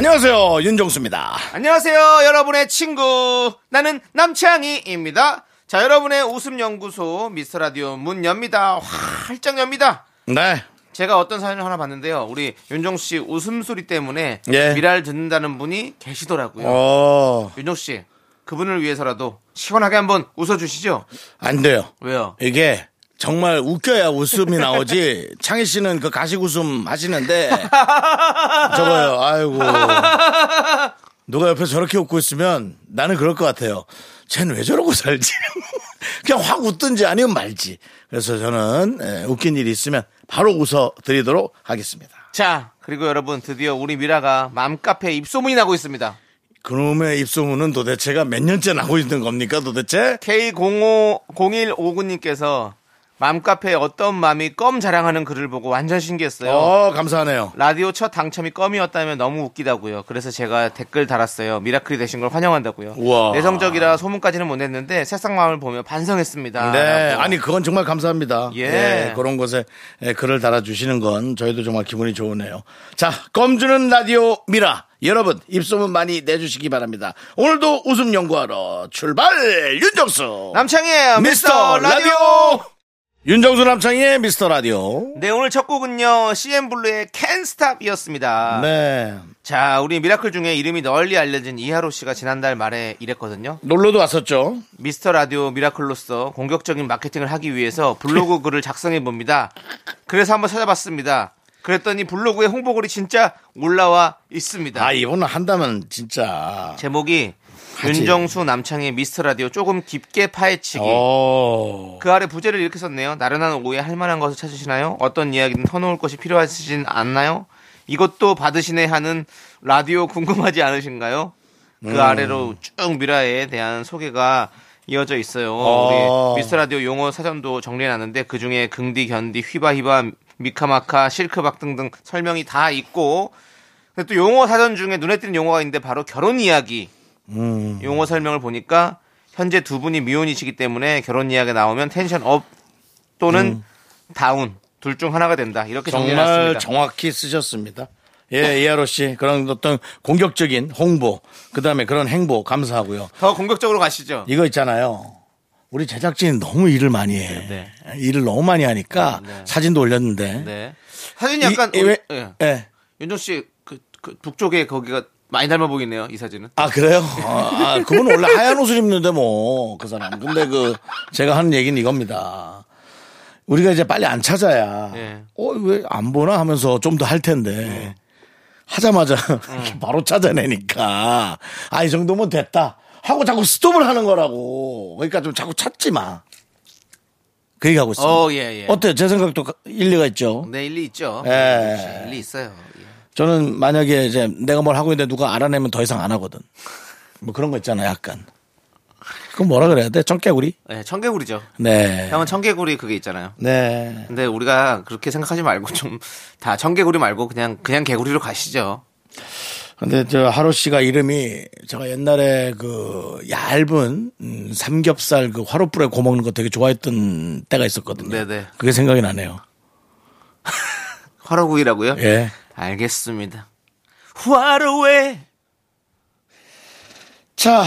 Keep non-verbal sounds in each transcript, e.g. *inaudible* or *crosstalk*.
안녕하세요 윤정수입니다. 안녕하세요, 여러분의 친구. 나는 남창희입니다. 자, 여러분의 웃음 연구소 미스터 라디오 문 엽니다. 활짝 엽니다. 네. 제가 어떤 사연을 하나 봤는데요. 우리 윤정수 씨 웃음소리 때문에 예. 미라를 듣는다는 분이 계시더라고요. 어, 윤정수 씨, 그분을 위해서라도 시원하게 한번 웃어주시죠. 안 돼요. 왜요? 이게 정말 웃겨야 웃음이 나오지. *laughs* 창희 씨는 그 가식 웃음 하시는데 *laughs* 저거요. 아이고. 누가 옆에 저렇게 웃고 있으면 나는 그럴 것 같아요. 쟤는 왜 저러고 살지? *laughs* 그냥 확 웃든지 아니면 말지. 그래서 저는 예, 웃긴 일이 있으면 바로 웃어 드리도록 하겠습니다. 자, 그리고 여러분 드디어 우리 미라가 맘카페에 입소문이 나고 있습니다. 그놈의 입소문은 도대체가 몇 년째 나고 있는 겁니까 도대체? K050159님께서 맘카페에 어떤 맘이 껌 자랑하는 글을 보고 완전 신기했어요. 어, 감사하네요. 라디오 첫 당첨이 껌이었다면 너무 웃기다고요. 그래서 제가 댓글 달았어요. 미라클이 되신 걸 환영한다고요. 우와. 내성적이라 소문까지는 못 냈는데 새싹 마음을 보며 반성했습니다. 네. 라고. 아니, 그건 정말 감사합니다. 예. 예, 그런 곳에 예, 글을 달아주시는 건 저희도 정말 기분이 좋으네요. 자, 껌 주는 라디오 미라. 여러분, 입소문 많이 내주시기 바랍니다. 오늘도 웃음 연구하러 출발! 윤정수! 남창희의 미스터 라디오! 윤정수 남창희의 미스터 라디오. 네, 오늘 첫 곡은요. CN블루의 Can't Stop이었습니다. 네. 자, 우리 미라클 중에 이름이 널리 알려진 이하로 씨가 지난달 말에 이랬거든요. 놀러도 왔었죠. 미스터 라디오 미라클로서 공격적인 마케팅을 하기 위해서 블로그 *laughs* 글을 작성해 봅니다. 그래서 한번 찾아봤습니다. 그랬더니 블로그에 홍보글이 진짜 올라와 있습니다. 아, 이번은 한다면 진짜. 제목이 하지. 윤정수 남창의 미스터 라디오 조금 깊게 파헤치기. 어. 그 아래 부제를 이렇게 썼네요. 나른한 오후에 할 만한 것을 찾으시나요? 어떤 이야기든 터놓을 것이 필요하시진 않나요? 이것도 받으시네 하는 라디오 궁금하지 않으신가요? 그 음. 아래로 쭉 미라에 대한 소개가 이어져 있어요. 어. 우리 미스터 라디오 용어 사전도 정리해놨는데 그 중에 긍디, 견디, 휘바휘바, 미카마카, 실크박 등등 설명이 다 있고 또 용어 사전 중에 눈에 띄는 용어가 있는데 바로 결혼 이야기 음. 용어 설명을 보니까 현재 두 분이 미혼이시기 때문에 결혼 이야기 나오면 텐션 up 또는 down 둘 중 하나가 된다 이렇게 음. 정말. 정확히 쓰셨습니다. 예, 이하로 씨. 그런 어떤 공격적인 홍보, 그 다음에 그런 행보 감사하고요. 더 공격적으로 가시죠. 이거 있잖아요. 우리 제작진이 너무 일을 많이 해. 네. 일을 너무 많이 하니까 사진도 올렸는데. 네. 사진이 약간 이- 이 왜- 우리- 예. 예. 윤정 씨 그, 그 북쪽에 거기가 많이 닮아 보이네요 이 사진은. 아, 그래요? 아, 아, 그분은 원래 하얀 옷을 입는데 뭐, 그 사람. 근데 그, 제가 하는 얘기는 이겁니다. 우리가 이제 빨리 안 찾아야, 예. 어, 왜 안 보나 하면서 좀 더 할 텐데, 하자마자 *laughs* 이렇게 바로 찾아내니까, 아, 이 정도면 됐다. 하고 자꾸 스톱을 하는 거라고. 그러니까 좀 자꾸 찾지 마. 그 얘기 하고 있습니다. 어, 예, 예. 어때요? 제 생각도 일리가 있죠. 네 일리 있죠. 예. 일리 있어요. 예. 저는 만약에 이제 내가 뭘 하고 있는데 누가 알아내면 더 이상 안 하거든. 뭐 그런 거 있잖아요, 약간. 그건 뭐라 그래야 돼? 청개구리? 네, 청개구리죠. 네. 형은 청개구리 그게 있잖아요. 네. 근데 우리가 그렇게 생각하지 말고 *laughs* 좀 다 청개구리 말고 그냥 그냥 개구리로 가시죠. 근데 저 하루 씨가 이름이 제가 옛날에 그 얇은 음, 삼겹살 그 화로불에 구워 먹는 거 되게 좋아했던 때가 있었거든요. 네네. 그게 생각이 나네요. 화로구이라고요? 예. 알겠습니다. 화로에 자,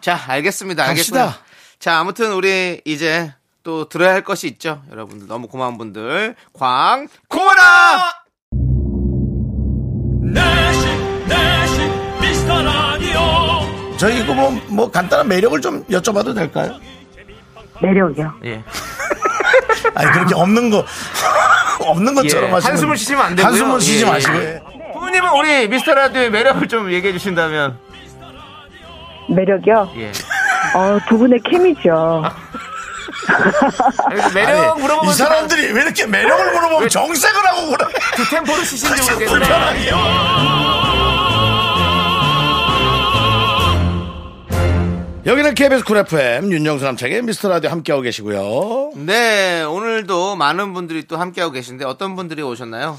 자, 알겠습니다. 갑시다. 알겠습니다. 자, 아무튼 우리 이제 또 들어야 할 것이 있죠. 여러분들 너무 고마운 분들. 광 고마라! 미스터 라디오 저희 이거 뭐, 뭐 간단한 매력을 좀 여쭤봐도 될까요? 매력이요. 예. *laughs* 아니 그렇게 없는 거 없는 것처럼 예, 하시면 한숨을 쉬시면 안 되고요. 한숨을 쉬지 예, 마시고 예. 부모님은 우리 미스터 라디오의 매력을 좀 얘기해 주신다면. 매력이요? 예. 어, 두 분의 케미죠. *laughs* 그래서 매력 물어보면 이 사람들이 왜 이렇게 매력을 물어보면 정색을 하고 그래? 두 템포를 *laughs* 치신지 모르겠네. 불편하게. 여기는 KBS 쿨 FM 윤정수 남창희의 미스터 라디오 함께하고 계시고요. 네, 오늘도 많은 분들이 또 함께하고 계신데 어떤 분들이 오셨나요?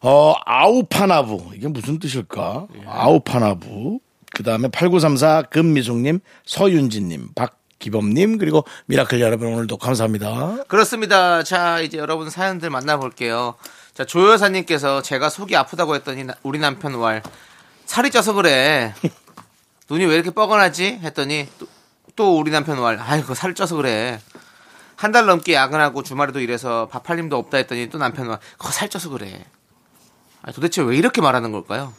어, 아우파나부. 이게 무슨 뜻일까? 아우파나부. 그 다음에 8934 금미숙님, 서윤진님, 박기범님, 그리고 미라클 여러분 오늘도 감사합니다. 그렇습니다. 자, 이제 여러분 사연들 만나볼게요. 자, 조여사님께서 제가 속이 아프다고 했더니 나- 우리 남편 왈 살이 쪄서 그래. *laughs* 눈이 왜 이렇게 뻐근하지? 했더니 또, 또 우리 남편 왈 아이고 살이 쪄서 그래. 한 달 넘게 야근하고 주말에도 일해서 밥 할 힘도 없다 했더니 또 남편 왈 그거 살쪄서 그래. 아, 도대체 왜 이렇게 말하는 걸까요?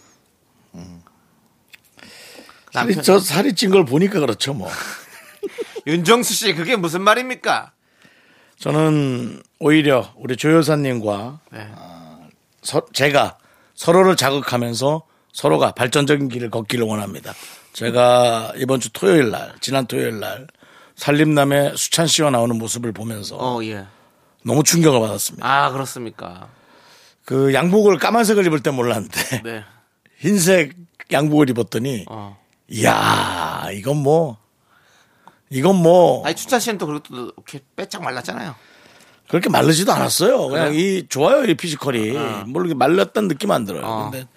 살이, 남편- 저 살이 찐 걸 보니까 그렇죠, 뭐. *laughs* 윤정수 씨 그게 무슨 말입니까? 저는 오히려 우리 조 여사님과 네. 서- 제가 서로를 자극하면서 서로가 발전적인 길을 걷기를 원합니다. 제가 이번 주 토요일 날, 지난 토요일 날, 살림남의 수찬 씨와 나오는 모습을 보면서 어, 예. 너무 충격을 받았습니다. 아, 그렇습니까? 그 양복을 까만색을 입을 때 몰랐는데 *laughs* 네. 흰색 양복을 입었더니 어. 이야 이건 뭐 이건 뭐 아니, 추찬 씨는 또또 이렇게 빼짝 말랐잖아요. 그렇게 마르지도 않았어요. 그냥 그래요? 이 좋아요 이 피지컬이 뭘 이렇게 말랐다는 느낌 안 들어요. 어. 근데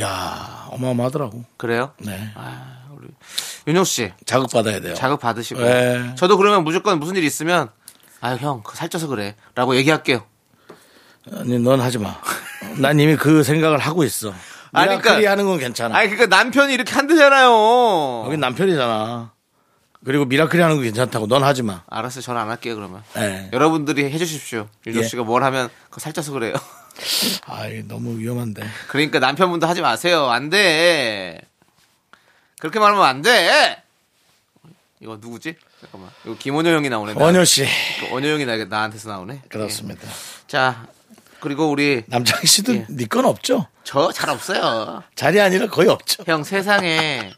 야 어마어마하더라고. 그래요? 네 아, 우리 윤정수 씨 자극 받아야 돼요. 자극 받으시고 네. 저도 그러면 무조건 무슨 일 있으면 아유 형 그거 살쪄서 그래라고 얘기할게요. 아니 넌 하지 마. 난 이미 그 생각을 하고 있어. 아니, 그러니까- 하는 건 괜찮아. 아니 그러니까 남편이 이렇게 한대잖아요. 여긴 남편이잖아. 그리고 미라클이 하는 거 괜찮다고 넌 하지 마. 알았어요. 저는 안 할게요 그러면. 네. 여러분들이 해 주십시오. 윤정수 예. 씨가 뭘 하면 그거 살쪄서 그래요. 아이 너무 위험한데. 그러니까 남편분도 하지 마세요. 안 돼. 그렇게 말하면 안 돼. 이거 누구지? 잠깐만. 이거 김원효 형이 나오네. 나- 원효 씨그 원효 형이 나, 나한테서 나오네. 그렇습니다. 예. 자, 그리고 우리 남창희 씨도 예. 네건 없죠? 저 잘 없어요. 자리 아니라 거의 없죠. 형 세상에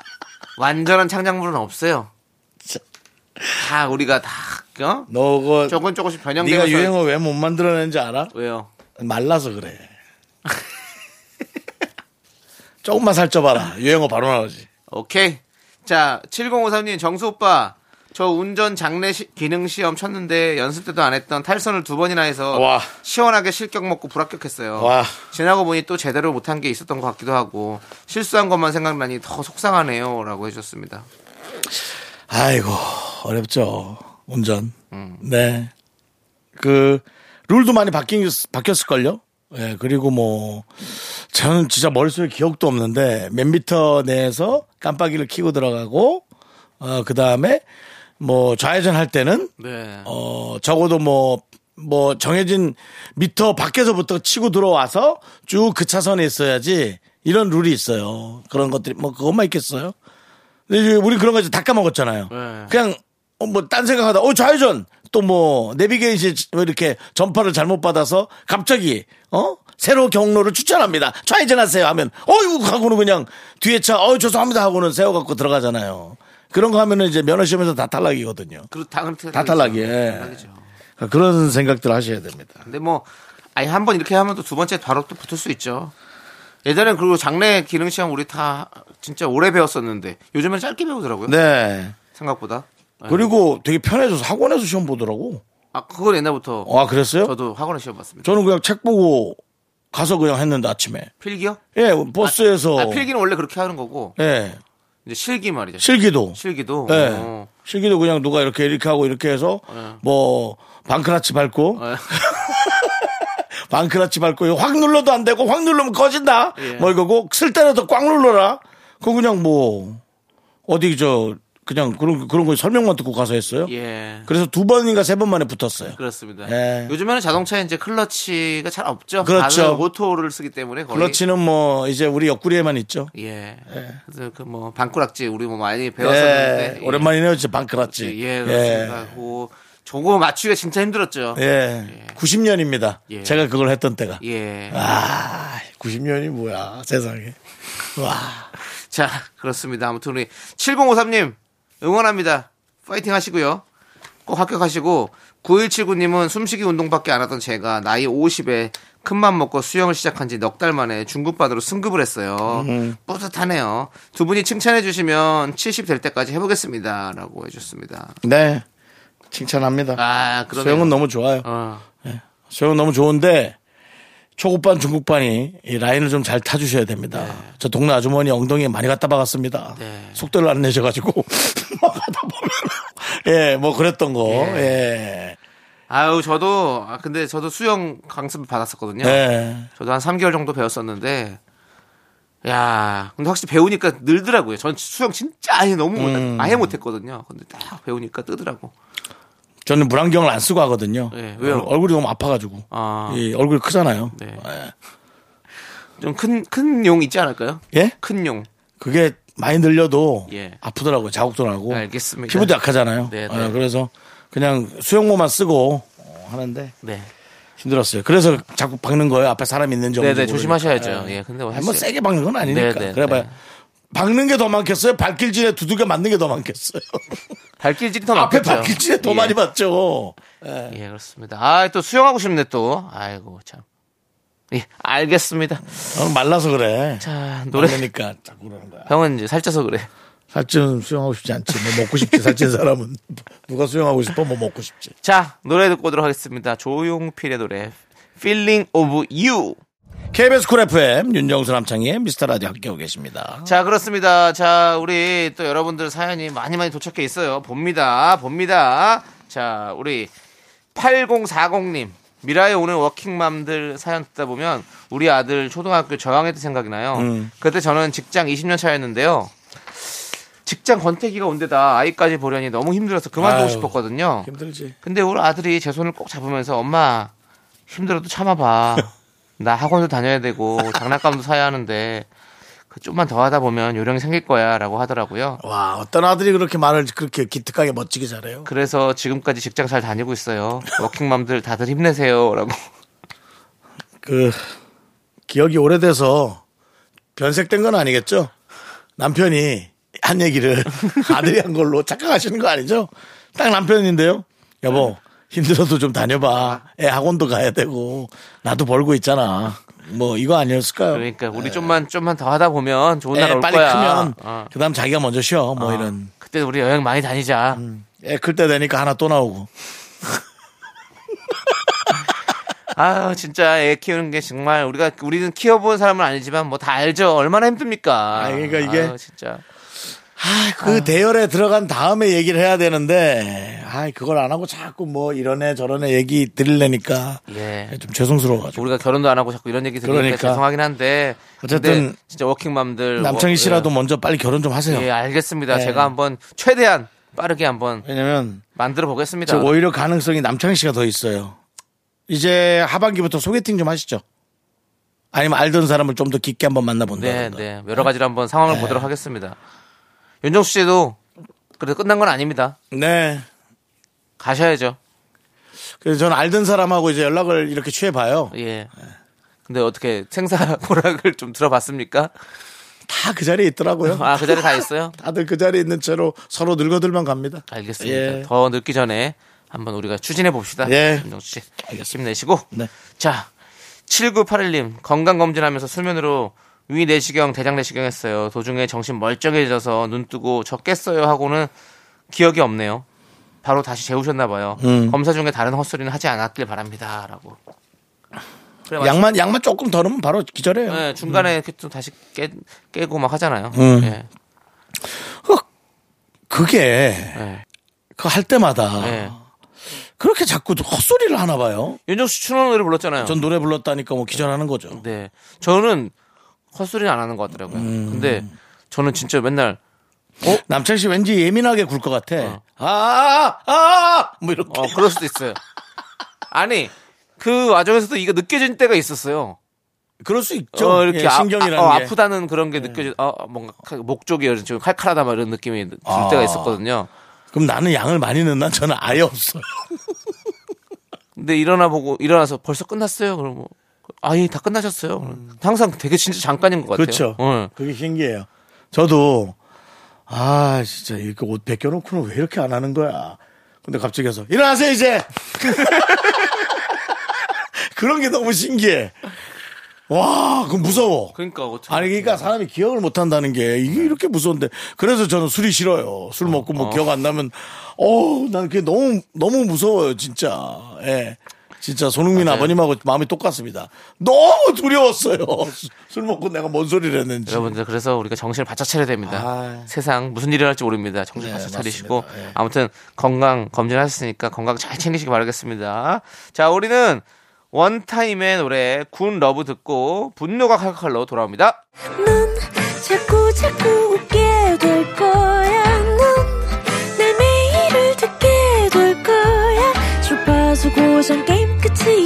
완전한 창작물은 없어요. 다 우리가 다 어? 너그 조금 조금씩 네가 변형되면서 유행어 왜 못 만들어낸지 알아? 왜요? 말라서 그래. *laughs* 조금만 살쪄봐라. 유행어 바로 나오지. 오케이. 자, 7053님 정수 오빠 저 운전 장례 시- 기능 시험 쳤는데 연습 때도 안 했던 탈선을 두 번이나 해서 와. 시원하게 실격 먹고 불합격했어요. 와. 지나고 보니 또 제대로 못한 게 있었던 것 같기도 하고 실수한 것만 생각나니 더 속상하네요라고 해주셨습니다. 아이고 어렵죠. 운전. 음. 네. 그 룰도 많이 바뀐 바뀌었을걸요. 예, 그리고 뭐 저는 진짜 머릿속에 기억도 없는데 몇 미터 내에서 깜빡이를 켜고 들어가고 어 그 다음에 뭐 좌회전 할 때는 네. 어, 적어도 뭐, 뭐, 정해진 미터 밖에서부터 치고 들어와서 쭉 그 차선에 있어야지 이런 룰이 있어요. 그런 것들이, 뭐, 그것만 있겠어요? 근데 우리 그런 거 이제 다 까먹었잖아요. 네. 그냥, 어, 뭐, 딴 생각하다, 어, 좌회전! 또 뭐, 내비게이션 뭐 이렇게 전파를 잘못 받아서 갑자기, 어? 새로 경로를 추천합니다. 좌회전하세요 하면, 어이구, 하고는 그냥 뒤에 차, 어, 죄송합니다 하고는 세워 갖고 들어가잖아요. 그런 거 하면은 이제 면허 시험에서 다 탈락이거든요. 그 다, 그렇게 다 탈락이에요. 탈락이죠. 그런 생각들 하셔야 됩니다. 근데 뭐 아니 한 번 이렇게 하면 또 두 번째 바로 또 붙을 수 있죠. 예전엔 그리고 장래 기능 시험 우리 다 진짜 오래 배웠었는데 요즘엔 짧게 배우더라고요. 네. 생각보다. 그리고 되게 편해져서 학원에서 시험 보더라고. 아 그건 옛날부터 아, 그랬어요? 저도 학원에 시험 봤습니다. 저는 그냥 책 보고 가서 그냥 했는데 아침에. 필기요? 예, 버스에서. 아, 필기는 원래 그렇게 하는 거고 예. 이제 실기 말이죠. 실기도. 실기도. 예. 어. 실기도 그냥 누가 이렇게 이렇게 하고 이렇게 해서 뭐 방크라치 밟고 예. *laughs* 방크라치 밟고 이거 확 눌러도 안 되고 확 누르면 꺼진다. 예. 뭐 이거고 쓸 때라도 꽉 눌러라. 그거 그냥 뭐 어디 저 그냥 그런 그런 거 설명만 듣고 가서 했어요. 예. 그래서 두 번인가 세 번 만에 붙었어요. 그렇습니다. 예. 요즘에는 자동차에 이제 클러치가 잘 없죠. 그렇죠. 오토를 쓰기 때문에 거의 클러치는 뭐 이제 우리 옆구리에만 있죠. 예. 그래서 그 뭐 방꾸락지 우리 뭐 많이 배웠었는데 예, 오랜만이네요, 진짜 방크라치. 예, 그렇습니다. 그 저거 맞추기가 진짜 힘들었죠. 예. 90년입니다. 예. 제가 그걸 했던 때가. 예. 아, 90년이 뭐야, 세상에. 와. *laughs* 자, 그렇습니다. 아무튼 우리 7053님 응원합니다. 파이팅 하시고요. 꼭 합격하시고 9179님은 숨쉬기 운동밖에 안 하던 제가 나이 50에 큰맘 먹고 수영을 시작한 지 넉 달 만에 중급반으로 승급을 했어요. 뿌듯하네요. 두 분이 칭찬해 주시면 70 될 때까지 해보겠습니다. 라고 해줬습니다. 네. 칭찬합니다. 아, 그러네요. 수영은 너무 좋아요. 어, 수영은 너무 좋은데 초급반, 중급반이 이 라인을 좀 잘 타주셔야 됩니다. 저 동네 아주머니 엉덩이에 많이 갖다 박았습니다. 네. 속도를 안 내셔가지고 막 하다 보면 예, 뭐 그랬던 거. 예. 아유, 저도, 아, 근데 저도 수영 강습을 받았었거든요. 예. 저도 한 3개월 정도 배웠었는데, 야 근데 확실히 배우니까 늘더라고요. 전 수영 진짜 아예 너무 못, 음. 아예 못했거든요. 근데 딱 배우니까 뜨더라고. 저는 물안경을 안 쓰고 하거든요. 네, 왜요? 얼- 얼굴이 너무 아파가지고. 아. 이 얼굴이 크잖아요. 네. 좀 큰, 큰 용 있지 않을까요? 예? 큰 용. 그게 많이 늘려도 예. 아프더라고요. 자국도 나고. 알겠습니다. 피부도 약하잖아요. 네, 어, 네. 그래서 그냥 수영모만 쓰고 어, 하는데 네. 힘들었어요. 그래서 자꾸 박는 거예요. 앞에 사람 있는지 네네, 없는지 조심하셔야죠. 모르니까. 예, 근데 뭐 아니, 뭐 사실- 세게 박는 건 아니니까. 네, 네, 그래봐요. 네. 박는 게 더 많겠어요? 발길질에 두들겨 맞는 게 더 많겠어요? *laughs* 발길질이 더 앞에 많겠죠. 발길질에 더 예. 많이 맞죠. 예, 그렇습니다. 아, 또 수영하고 싶네, 또. 아이고, 참. 예, 알겠습니다. 어, 말라서 그래. 자, 노래. 말르니까 자꾸 그러는 거야. 형은 이제 살쪄서 그래. 살찌는 수영하고 싶지 않지. 뭐 먹고 싶지. 살찐 사람은 *laughs* 누가 수영하고 싶어? 뭐 먹고 싶지. 자, 노래 듣고 오도록 하겠습니다. 조용필의 노래. Feeling of You. KBS 쿨 FM 윤정수 남창희의 미스터 라디오 함께하고 계십니다. 자, 그렇습니다. 자, 우리 또 여러분들 사연이 많이 많이 도착해 있어요. 봅니다. 봅니다. 자, 우리 8040님. 미라에 오는 워킹맘들 사연 듣다 보면 우리 아들 초등학교 저학년 때 생각이 나요. 음. 그때 저는 직장 20년 차였는데요. 직장 권태기가 온 데다 아이까지 보려니 너무 힘들어서 그만두고 아유. 싶었거든요. 힘들지. 근데 우리 아들이 제 손을 꼭 잡으면서 엄마 힘들어도 참아봐. *laughs* 나 학원도 다녀야 되고 장난감도 사야 하는데 그 좀만 더 하다 보면 요령이 생길 거야라고 하더라고요. 와, 어떤 아들이 그렇게 말을 그렇게 기특하게 멋지게 잘해요? 그래서 지금까지 직장 잘 다니고 있어요. 워킹맘들 다들 힘내세요라고. 그, 기억이 오래돼서 변색된 건 아니겠죠? 남편이 한 얘기를 *laughs* 아들이 한 걸로 착각하시는 거 아니죠? 딱 남편인데요? 여보, 힘들어도 좀 다녀봐. 애 학원도 가야 되고, 나도 벌고 있잖아. 뭐, 이거 아니었을까요? 그러니까 우리 좀만 좀만 더 하다 보면 좋은 날애올 빨리 거야. 크면, 어. 그 다음 자기가 먼저 쉬어. 뭐 어. 이런. 그때 우리 여행 많이 다니자. 애클 때 되니까 하나 또 나오고. *laughs* 아 진짜 애 키우는 게 정말 우리가 우리는 키워본 사람은 아니지만 뭐 다 알죠. 얼마나 힘듭니까. 아, 그러니까 이게 아유, 진짜. 아, 그 대열에 들어간 다음에 얘기를 해야 되는데, 아, 그걸 안 하고 자꾸 뭐 이런 애 저런 애 얘기 드리려니까 예. 좀 죄송스러워가지고. 우리가 결혼도 안 하고 자꾸 이런 얘기 들으니까 그러니까. 죄송하긴 한데 어쨌든 진짜 워킹맘들 남창희 워- 씨라도 먼저 빨리 결혼 좀 하세요. 예, 예, 알겠습니다. 네. 제가 한번 최대한 빠르게 한번 왜냐면 만들어 보겠습니다. 저 오히려 가능성이 남창희 씨가 더 있어요. 이제 하반기부터 소개팅 좀 하시죠. 아니면 알던 사람을 좀 더 깊게 한번 만나본다. 네, 네. 여러 가지로 한번 상황을 보도록 하겠습니다. 윤정수 씨도 그래도 끝난 건 아닙니다. 네. 가셔야죠. 그래서 저는 알던 사람하고 이제 연락을 이렇게 취해봐요. 예. 근데 어떻게 생사 *laughs* 고락을 좀 들어봤습니까? 다 그 자리에 있더라고요. 아, 그 자리에 다 있어요? *laughs* 다들 그 자리에 있는 채로 서로 늙어들만 갑니다. 알겠습니다. 예. 더 늦기 전에 한번 우리가 추진해 봅시다. 예. 윤정수 씨. 힘내시고. 네. 자, 7981님 건강검진하면서 수면으로 위 내시경, 대장 내시경 했어요. 도중에 정신 멀쩡해져서 눈 뜨고 저 깼어요 하고는 기억이 없네요. 바로 다시 재우셨나 봐요. 음. 검사 중에 다른 헛소리는 하지 않았길 바랍니다라고. 그래, 맞- 양만 양만 조금 더 넣으면 바로 기절해요. 네, 중간에 이렇게 또 다시 깨, 깨고 막 하잖아요. 음. 예. 그게 예. 그할 때마다 예. 그렇게 자꾸 헛소리를 하나 봐요. 윤정수 씨 춘원 노래 불렀잖아요. 전 노래 불렀다니까 뭐 기절하는 거죠. 네. 저는 헛소리는 안 하는 것 같더라고요. 음. 근데 저는 진짜 맨날 남창 씨 왠지 예민하게 굴 것 같아. 어. 아, 아, 아, 뭐 이렇게. 어, 그럴 수도 있어요. 아니, 그 와중에서도 이거 느껴진 때가 있었어요. 그럴 수 있죠. 어, 이렇게 예, 아, 신경이라는 아, 어, 게. 아프다는 그런 게 느껴지, 어, 뭔가 칼- 목 쪽이 좀 칼칼하다 막 이런 느낌이 들 아. 때가 있었거든요. 그럼 나는 양을 많이 넣나? 저는 아예 없어요. 근데 일어나 보고, 일어나서 벌써 끝났어요. 그러면, 아예 다 끝나셨어요. 항상 되게 진짜 잠깐인 것 같아요. 음. 그렇죠. 어. 그게 신기해요. 저도 아 진짜 이렇게 옷 벗겨놓고는 왜 이렇게 안 하는 거야. 근데 갑자기 해서 일어나세요 이제. *laughs* 그런 게 너무 신기해. 와, 그건 무서워. 그러니까 어떻게 아니 그러니까 사람이 기억을 못 한다는 게 이게 이렇게 무서운데 그래서 저는 술이 싫어요. 술 먹고 뭐 기억 안 나면 어우 난 그게 너무 너무 무서워요 진짜. 예. 진짜 손흥민 맞아요. 아버님하고 마음이 똑같습니다. 너무 두려웠어요. 술- *laughs* 술 먹고 내가 뭔 소리를 했는지. 여러분들 그래서 우리가 정신을 바짝 차려야 됩니다. 아. 세상 무슨 일이 날지 모릅니다. 정신 네, 바짝. 차리시고 예. 아무튼 건강 검진하셨으니까 건강 잘 챙기시기 바라겠습니다. 자, 우리는 원타임의 노래 Good Love 듣고 분노가 칼칼로 돌아옵니다. 넌 자꾸 자꾸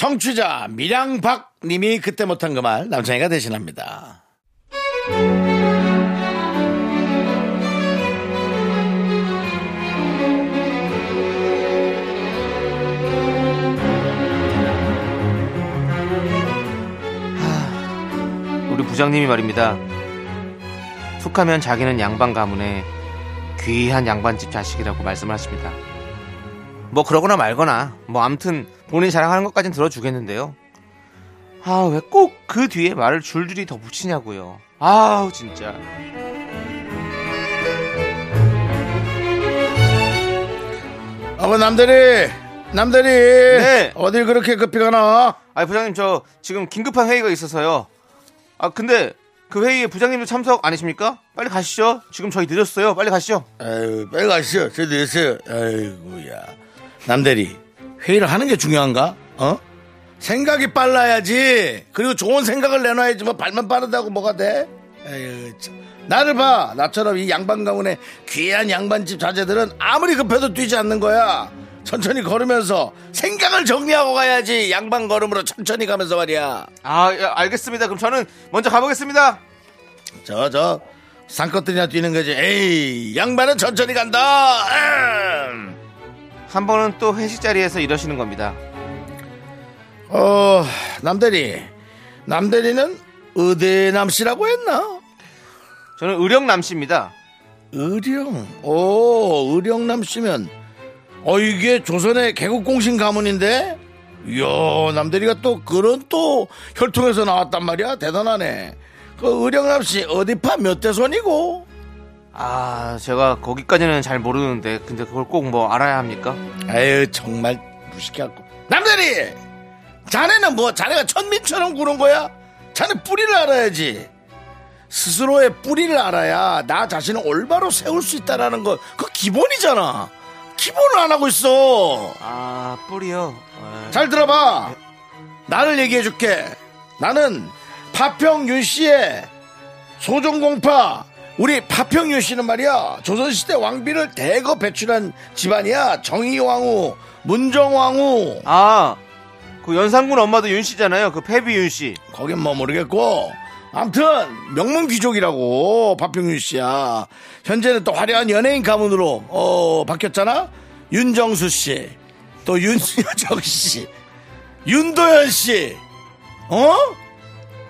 청취자 밀양박 님이 그때 못한 그 말 남창희가 대신합니다. 우리 부장님이 말입니다. 툭하면 자기는 양반 가문의 귀한 양반집 자식이라고 말씀을 하십니다. 뭐 그러거나 말거나 뭐 암튼 본인 자랑하는 것까진 들어주겠는데요. 아 왜 꼭 그 뒤에 말을 줄줄이 더 붙이냐고요. 아우 진짜. 아버 남들이 남들이 네. 어딜 그렇게 급히 가나? 아 부장님 저 지금 긴급한 회의가 있어서요. 아 근데 그 회의에 부장님도 참석 아니십니까? 빨리 가시죠. 지금 저희 늦었어요. 빨리 가시죠. 아유 빨리 가시죠. 저도 있어요. 아이고야 남들이 회의를 하는 게 중요한가? 어? 생각이 빨라야지. 그리고 좋은 생각을 내놔야지 뭐 발만 빠르다고 뭐가 돼? 에휴, 참. 나를 봐. 나처럼 이 양반 가문의 귀한 양반집 자제들은 아무리 급해도 뛰지 않는 거야. 천천히 걸으면서 생각을 정리하고 가야지. 양반 걸음으로 천천히 가면서 말이야. 아 예, 알겠습니다. 그럼 저는 먼저 가보겠습니다. 저, 저, 산것들이나 뛰는 거지. 에이, 양반은 천천히 간다. 음. 한 번은 또 회식 자리에서 이러시는 겁니다. 어, 남대리. 남대리는 의대남 씨라고 했나? 저는 의령남 씨입니다. 의령. 오, 의령남 씨면, 어, 이게 조선의 개국공신 가문인데? 이야, 남대리가 또 그런 또 혈통에서 나왔단 말이야? 대단하네. 그 의령남 씨 어디 파 몇 대손이고? 아 제가 거기까지는 잘 모르는데 근데 그걸 꼭 뭐 알아야 합니까? 아유, 정말 무식해갖고. 남대리! 자네는 뭐, 자네가 천민처럼 구는 거야? 자네 뿌리를 알아야지. 스스로의 뿌리를 알아야 나 자신을 올바로 세울 수 있다라는 거, 그 기본이잖아. 기본을 안 하고 있어. 아 뿌리요. 아, 잘 들어봐. 나를 얘기해줄게. 나는 파평 윤 씨의 소종공파. 우리 파평윤 씨는 말이야. 조선시대 왕비를 대거 배출한 집안이야. 정의왕후, 문정왕후. 아 그 연산군 엄마도 윤 씨잖아요. 그 패비 윤 씨. 거긴 뭐 모르겠고. 암튼 명문 귀족이라고 파평윤 씨야. 현재는 또 화려한 연예인 가문으로 어, 바뀌었잖아. 윤정수 씨, 또 윤여정 씨, 윤도현 씨, 어?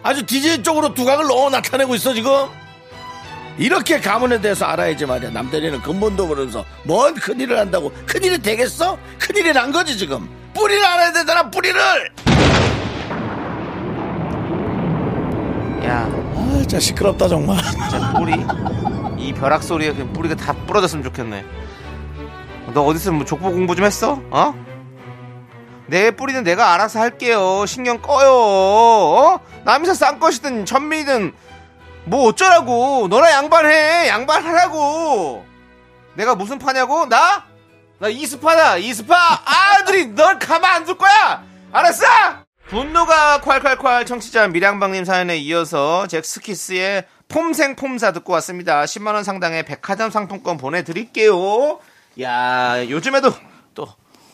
아주 DJ 쪽으로 두각을 넣어 나타내고 있어 지금. 이렇게 가문에 대해서 알아야지 말이야. 남들이는 근본도 모르면서 뭔 큰일을 한다고 큰일이 되겠어? 큰일이 난 거지 지금. 뿌리를 알아야 되잖아 뿌리를. 야 아, 진짜 시끄럽다 정말. 진짜 뿌리 이 벼락 소리에 그냥 뿌리가 다 부러졌으면 좋겠네. 너 어디서 뭐 족보 공부 좀 했어? 어? 내 뿌리는 내가 알아서 할게요. 신경 꺼요. 어? 남이서 싼 것이든 천민이든 뭐 어쩌라고. 너나 양반해. 양반하라고. 내가 무슨 파냐고? 나? 나 이스파다. 이스파. 아들이 널 가만 안 둘 거야. 알았어? 분노가 콸콸콸 청취자 미량방님 사연에 이어서 잭스키스의 폼생 폼사 듣고 왔습니다. 10만원 상당의 백화점 상품권 보내드릴게요. 야, 요즘에도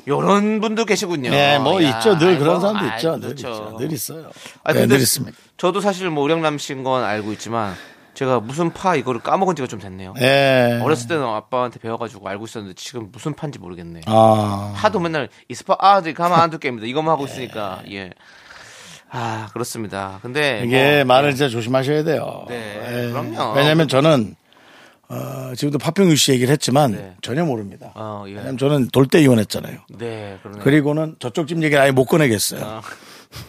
또 이런 분도 계시군요. 네, 뭐 야, 있죠. 늘 그런 아이고, 사람도 아이, 있죠. 늘 그렇죠. 있죠. 늘 있어요. 아, 네, 늘 있습니다. 저도 사실 뭐 우량남 씨인 건 알고 있지만 제가 무슨 파 이거를 까먹은 지가 좀 됐네요. 예. 어렸을 때는 아빠한테 배워가지고 알고 있었는데 지금 무슨 판지 모르겠네. 아. 하도 맨날 이스파 아들 가만 안 둘 게임입니다. 이것만 하고 있으니까 예. 아 그렇습니다. 근데 이게 뭐, 말을 진짜 조심하셔야 돼요. 네, 예. 그럼요. 왜냐면 저는 어, 지금도 파평유 씨 얘기를 했지만 네. 전혀 모릅니다. 어, 예. 왜냐면 저는 돌때 이혼했잖아요. 네 그러네. 그리고는 저쪽 집 얘기를 아예 못 꺼내겠어요. 아.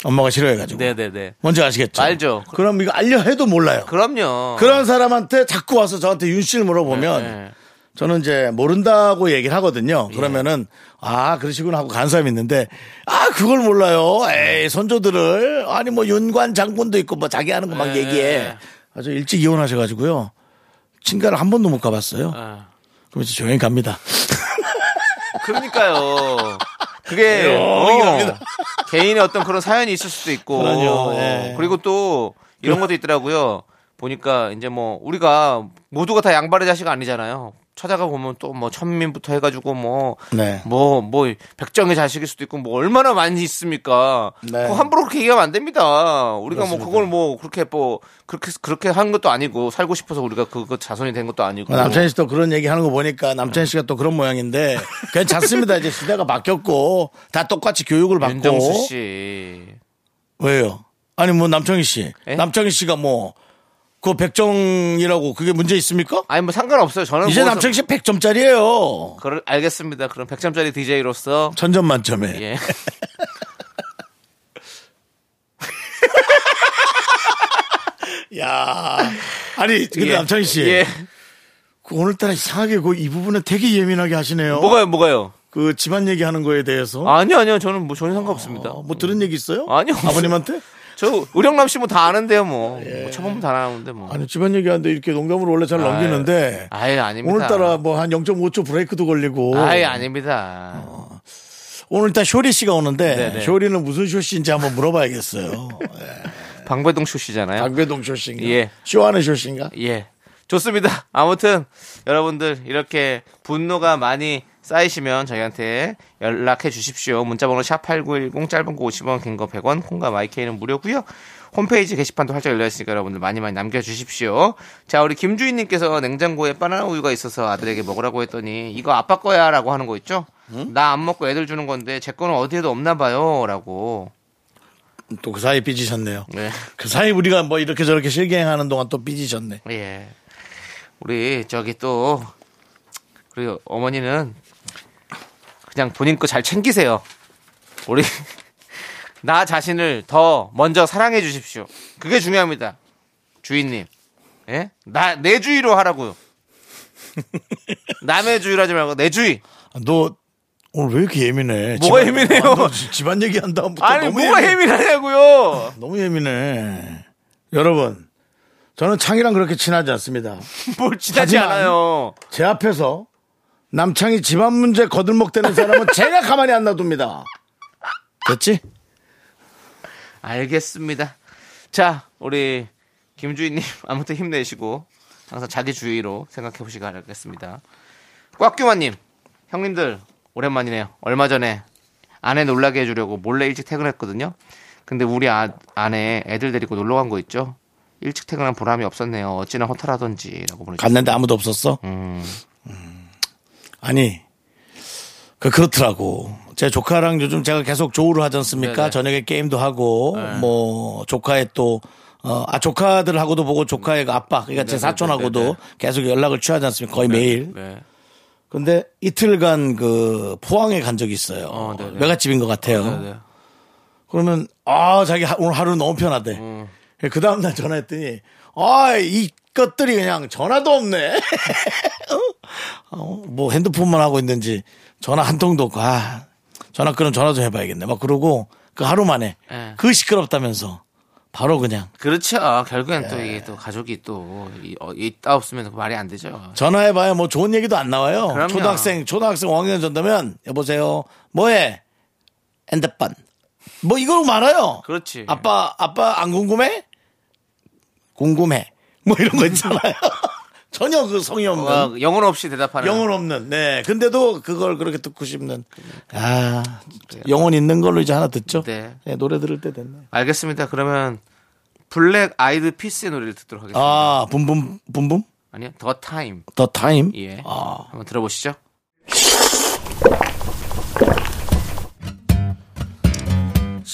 엄마가 싫어해가지고. 네네네. 뭔지 아시겠죠? 알죠. 그럼 이거 알려 해도 몰라요. 그럼요. 그런 사람한테 자꾸 와서 저한테 윤 씨를 물어보면 네. 저는 이제 모른다고 얘기를 하거든요. 그러면은 아 그러시구나 하고 간 사람이 있는데 아 그걸 몰라요. 에이 선조들을 아니 뭐 윤관 장군도 있고 뭐 자기 하는 거막 네. 얘기해. 아주 일찍 이혼하셔가지고요. 친가를 한 번도 못 가봤어요. 아, 그럼 이제 조용히 갑니다. *laughs* 그러니까요. 그게 어. 개인의 어떤 그런 사연이 있을 수도 있고 그럼요, 예. 그리고 또 이런 것도 있더라고요. 보니까 이제 뭐 우리가 모두가 다 양발의 자식 아니잖아요. 찾아가 보면 또 뭐 천민부터 해가지고 뭐 네. 뭐, 뭐, 백정의 자식일 수도 있고, 뭐, 얼마나 많이 있습니까? 네. 함부로 그렇게 얘기하면 안 됩니다. 우리가 그렇습니다. 뭐, 그걸 뭐, 그렇게 뭐, 그렇게, 그렇게 한 것도 아니고, 살고 싶어서 우리가 그거 자손이 된 것도 아니고. 남창희 씨도 그런 얘기 하는 거 보니까 남창희 씨가 또 그런 모양인데 괜찮습니다. 이제 시대가 바뀌었고 다 똑같이 교육을 받고 윤정수 씨. 왜요? 아니 뭐 남창희 씨, 예? 남창희 씨가 뭐 그 백정이라고 그게 문제 있습니까? 아니, 뭐, 상관없어요. 저는. 이제 뭐 남창희 씨 100점짜리예요. 그걸 알겠습니다. 그럼 100점짜리 DJ로서. 천점 만점에. 예. *laughs* 야, 아니 근데 예. 남창희 씨, 예. 그 오늘따라 이상하게 그 이 부분에 되게 예민하게 하시네요. 뭐가요, 뭐가요? 그 집안 얘기하는 거에 대해서 아니요, 아니요. 저는 뭐, 전혀 상관없습니다. 어, 뭐 들은 얘기 있어요? 아니요. 아버님한테? *laughs* 저, 우령남 씨 뭐 다 아는데요, 뭐. 뭐 쳐보면 다 아는데, 뭐. 예. 아니 집안 얘기하는데 이렇게 농담으로 원래 잘 넘기는데 아예 아닙니다. 오늘따라 뭐 한 0.5초 브레이크도 걸리고 아예 아닙니다. 오늘따라 쇼리 씨가 오는데 네네. 쇼리는 무슨 쇼 씨인지 한번 물어봐야겠어요. *laughs* 방배동 쇼 씨잖아요. 박배동 쇼 씨인가? 예. 쇼하는 쇼 씨인가? 예. 좋습니다. 아무튼 여러분들 이렇게 분노가 많이 쌓이시면 저희한테 연락해 주십시오. 문자번호 샵8910 짧은 거 50원 긴 거 100원 콩과 마이케이는 무료고요. 홈페이지 게시판도 활짝 열려 있으니까 여러분들 많이 많이 남겨주십시오. 자 우리 김주인님께서 냉장고에 바나나 우유가 있어서 아들에게 먹으라고 했더니 이거 아빠 거야라고 하는 거 있죠? 나안 먹고 애들 주는 건데 제 거는 어디에도 없나 봐요라고. 또 그 사이 삐지셨네요. 네. 그 사이 우리가 뭐 이렇게 저렇게 실갱하는 동안 또 삐지셨네. 예. 우리 저기 또 우리 어머니는 그냥 본인 거 잘 챙기세요. 우리 *laughs* 나 자신을 더 먼저 사랑해 주십시오. 그게 중요합니다. 주인님. 예? 나 내 주의로 하라고요. 남의 주의로 하지 말고 내 주의. 아, 너 오늘 왜 이렇게 예민해? 뭐가 집안- 예민해요? 아, 집안 얘기한 다음부터 아니 너무 뭐가 예민해. 예민하냐고요. 너무 예민해. 여러분, 저는 창이랑 그렇게 친하지 않습니다. *laughs* 뭘 하지만- 않아요. 제 앞에서 남창이 집안 문제 거들먹대는 사람은 제가 가만히 안 놔둡니다. 됐지? 알겠습니다. 자, 우리 김주인님 아무튼 힘내시고 항상 자기 주의로 생각해 보시기 바라겠습니다. 꽉규만님, 형님들 오랜만이네요. 얼마 전에 아내 놀라게 해주려고 몰래 일찍 퇴근했거든요. 근데 우리 아, 아내 애들 데리고 놀러 간 거 있죠? 일찍 퇴근한 보람이 없었네요. 어찌나 허탈하던지라고 보내주셨어요. 갔는데 아무도 없었어? 음, 아니, 그, 그렇더라고. 제 조카랑 요즘 제가 계속 조우를 하지 않습니까? 네네. 저녁에 게임도 하고, 뭐, 조카의 또, 어, 아, 조카들하고도 보고 조카의 그 아빠, 그러니까 제 네네네네네. 사촌하고도 계속 연락을 취하지 않습니까? 거의 매일. 네. 근데 이틀간 그 포항에 간 적이 있어요. 어, 네네. 외갓집인 것 같아요. 네네. 그러면 아 자기 하- 오늘 하루 너무 편하대. 음. 그 다음 날 전화했더니 아 이것들이 그냥 전화도 없네. *laughs* 어, 뭐 핸드폰만 하고 있는지 전화 한 통도 없고 아 전화 끊으면 전화 좀 해봐야겠네. 막 그러고 그 하루 만에 네. 그 시끄럽다면서 바로 그냥 그렇죠. 결국엔 또 이게 또 가족이 또 이- 어, 있다 없으면 말이 안 되죠. 전화해봐야 뭐 좋은 얘기도 안 나와요. 그럼요. 초등학생 초등학생 5학년 전다면 여보세요 뭐해 핸드폰 뭐 이거 많아요. 그렇지. 아빠 아빠 안 궁금해? 궁금해. 뭐 이런 거 있잖아요. *laughs* 전혀 그 성의 없는 어, 영혼 없이 대답하는. 영혼 없는 네 근데도 그걸 그렇게 듣고 싶는 아 영혼 있는 걸로 이제 하나 듣죠 네. 네, 노래 들을 때 됐네 알겠습니다. 그러면 블랙 아이드 피스의 노래를 듣도록 하겠습니다. 아 Boom Boom Boom Boom 아니요, The Time. The Time 예. 아. 한번 들어보시죠.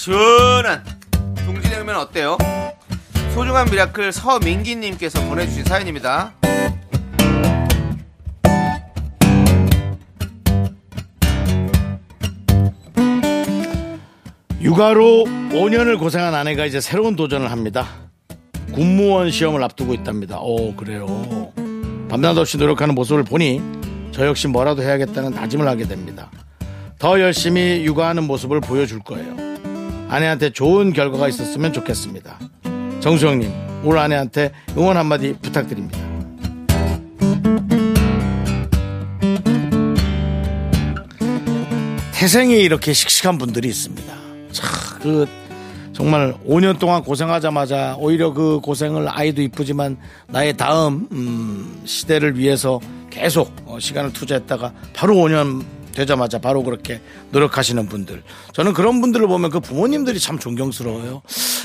시원한 동지냉면 어때요? 소중한 미라클 서민기님께서 보내주신 사연입니다. 육아로 5년을 고생한 아내가 이제 새로운 도전을 합니다. 군무원 시험을 앞두고 있답니다. 오, 그래요. 밤낮 없이 노력하는 모습을 보니 저 역시 뭐라도 해야겠다는 다짐을 하게 됩니다. 더 열심히 육아하는 모습을 보여줄 거예요. 아내한테 좋은 결과가 있었으면 좋겠습니다. 정수영님, 우리 아내한테 응원 한마디 부탁드립니다. 태생이 이렇게 씩씩한 분들이 있습니다. 참, 그, 정말 5년 동안 고생하자마자 오히려 그 고생을 아이도 이쁘지만 나의 다음, 음, 시대를 위해서 계속 어, 시간을 투자했다가 바로 5년 되자마자 바로 그렇게 노력하시는 분들. 저는 그런 분들을 보면 그 부모님들이 참 존경스러워요.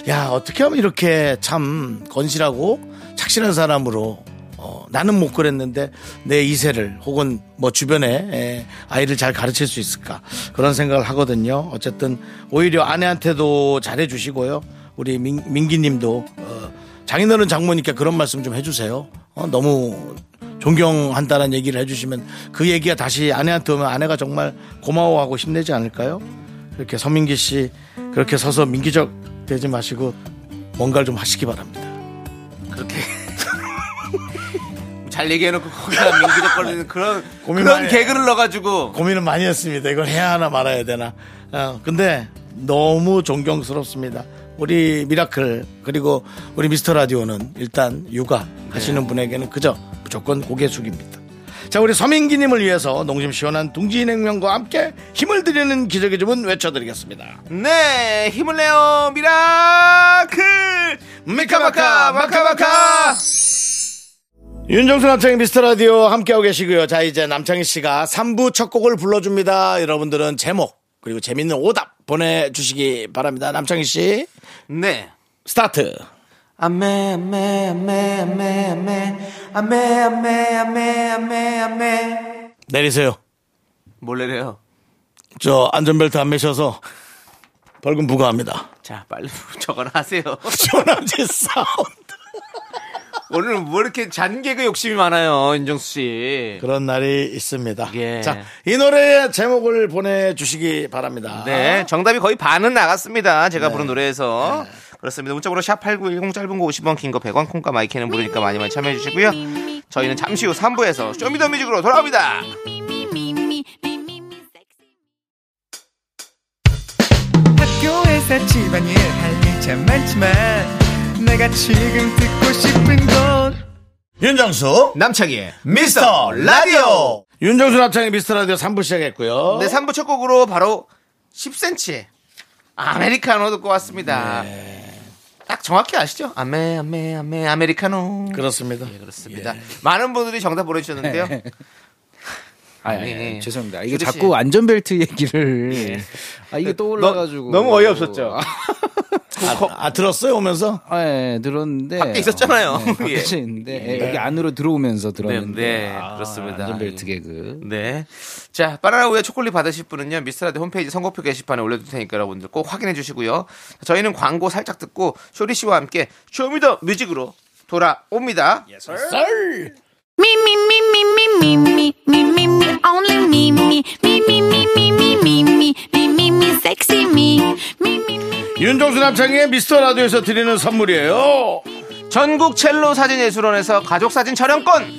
야, 어떻게 하면 이렇게 참 건실하고 착실한 사람으로 어, 나는 못 그랬는데 내 이세를 혹은 뭐 주변에 에, 아이를 잘 가르칠 수 있을까 그런 생각을 하거든요. 어쨌든 오히려 아내한테도 잘해주시고요. 우리 민, 민기님도 어, 장인어른 장모니까 그런 말씀 좀 해주세요. 어, 너무 존경한다는 얘기를 해주시면 그 얘기가 다시 아내한테 오면 아내가 정말 고마워하고 힘내지 않을까요? 이렇게 서민기 씨 그렇게 서서 민기적 되지 마시고 뭔가를 좀 하시기 바랍니다. 그렇게 *laughs* 잘 얘기해놓고 거기다 민기적 거리는 그런 고민 그런 많이 개그를 넣어가지고 고민을 많이 했습니다. 이걸 해야 하나 말아야 되나. 어, 근데 너무 존경스럽습니다. 우리 미라클 그리고 우리 미스터 라디오는 일단 육아 하시는 분에게는 그저 무조건 고개 숙입니다. 자 우리 서민기님을 위해서 농심 시원한 둥지냉면과 함께 힘을 드리는 기적의 주문 외쳐드리겠습니다. 네 힘을 내요 미라클 미카마카 마카마카 윤정수 남창희 미스터 라디오 함께하고 계시고요. 자 이제 남창희 씨가 3부 첫 곡을 불러줍니다. 여러분들은 제목 그리고 재밌는 오답 보내주시기 바랍니다. 남창희 씨 네 스타트. 아메 아메 아메 아메 아메 아메 아메 아메 아메 아메 내리세요. 몰래래요 저 안전벨트 안 매셔서 벌금 부과합니다. 자 빨리 *laughs* 저거나 하세요 시원한지 사운드. 오늘 뭐 이렇게 잔개그 욕심이 많아요 윤정수 씨 그런 날이 있습니다. 예. 자, 이 노래의 제목을 보내주시기 바랍니다. 네, 정답이 거의 반은 나갔습니다. 제가 부른 노래에서. 그렇습니다. 문자로 샵8910 짧은 거 50원, 긴 거 100원, 콩과 my K는 무료니까 많이 많이 참여해 주시고요. 저희는 잠시 후 3부에서 쇼미더뮤직으로 돌아옵니다. 학교에서 집안일 할일참 많지만 내가 지금 듣고 싶은 건 윤정수 남창희의 미스터 라디오. 윤정수 남창희 미스터 라디오 3부 시작했고요. 네, 3부 첫 곡으로 바로 10cm 아메리카노 듣고 왔습니다. 딱 정확히 아시죠? 아메, 아메, 아메, 아메리카노. 그렇습니다. 예, 그렇습니다. 많은 분들이 정답 보내주셨는데요. 아, 아니, 아, 아, 죄송합니다. 이게 씨. 자꾸 안전벨트 얘기를 아 이게 떠올라가지고 너 무 어이없었죠? 아, 아, 들었어요 오면서? 아, 예, 들었는데 밖에 있었잖아요. 네, 밖에 *laughs* 예. 있는데 예, 여기 안으로 들어오면서 들었는데 네, 네, 아, 그렇습니다. 안전벨트 개그. 네. 자, 바나나 우유 초콜릿 받으실 분은요, 미스터라디 홈페이지 선곡표 게시판에 올려둘 테니까 여러분들 꼭 확인해 주시고요. 저희는 광고 살짝 듣고 쇼리 씨와 함께 쇼미더 뮤직으로 돌아옵니다. me, me, me, me, only me, me, me, me, me, me, me, me, me, me, me, me, sexy me, me, me, me. 윤정수 남창희의 미스터 라디오에서 드리는 선물이에요. 전국 첼로 사진예술원에서 가족 사진 촬영권,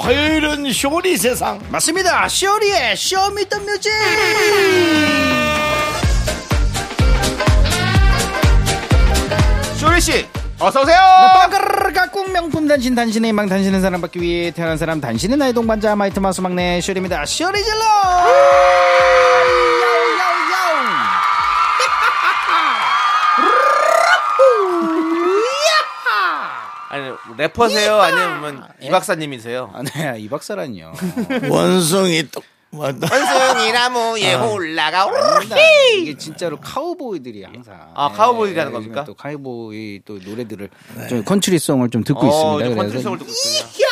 화요일은 쇼리 세상. 맞습니다. 쇼리의 쇼미더뮤직. 쇼리 씨, 어서 오세요. 빠그르르 꼭 명품 단신 단신의 희망 단신은 사랑받기 위해 태어난 사람 단신은 나의 동반자 마이티 마우스 막내 쇼리입니다. 쇼리 질러. 래퍼세요? 아니면 이 박사님이세요? 아, 네, 이 박사라니요. *laughs* 원숭이 또 뭐, 원숭이 나무에 올라가. 아닙니다. 이게 진짜로 카우보이들이 항상. 아, 카우보이라는 네, 겁니까? 또 카우보이 또 노래들을 좀 컨트리송을 좀 듣고 어, 있습니다. 컨트리송을 듣고 있군요.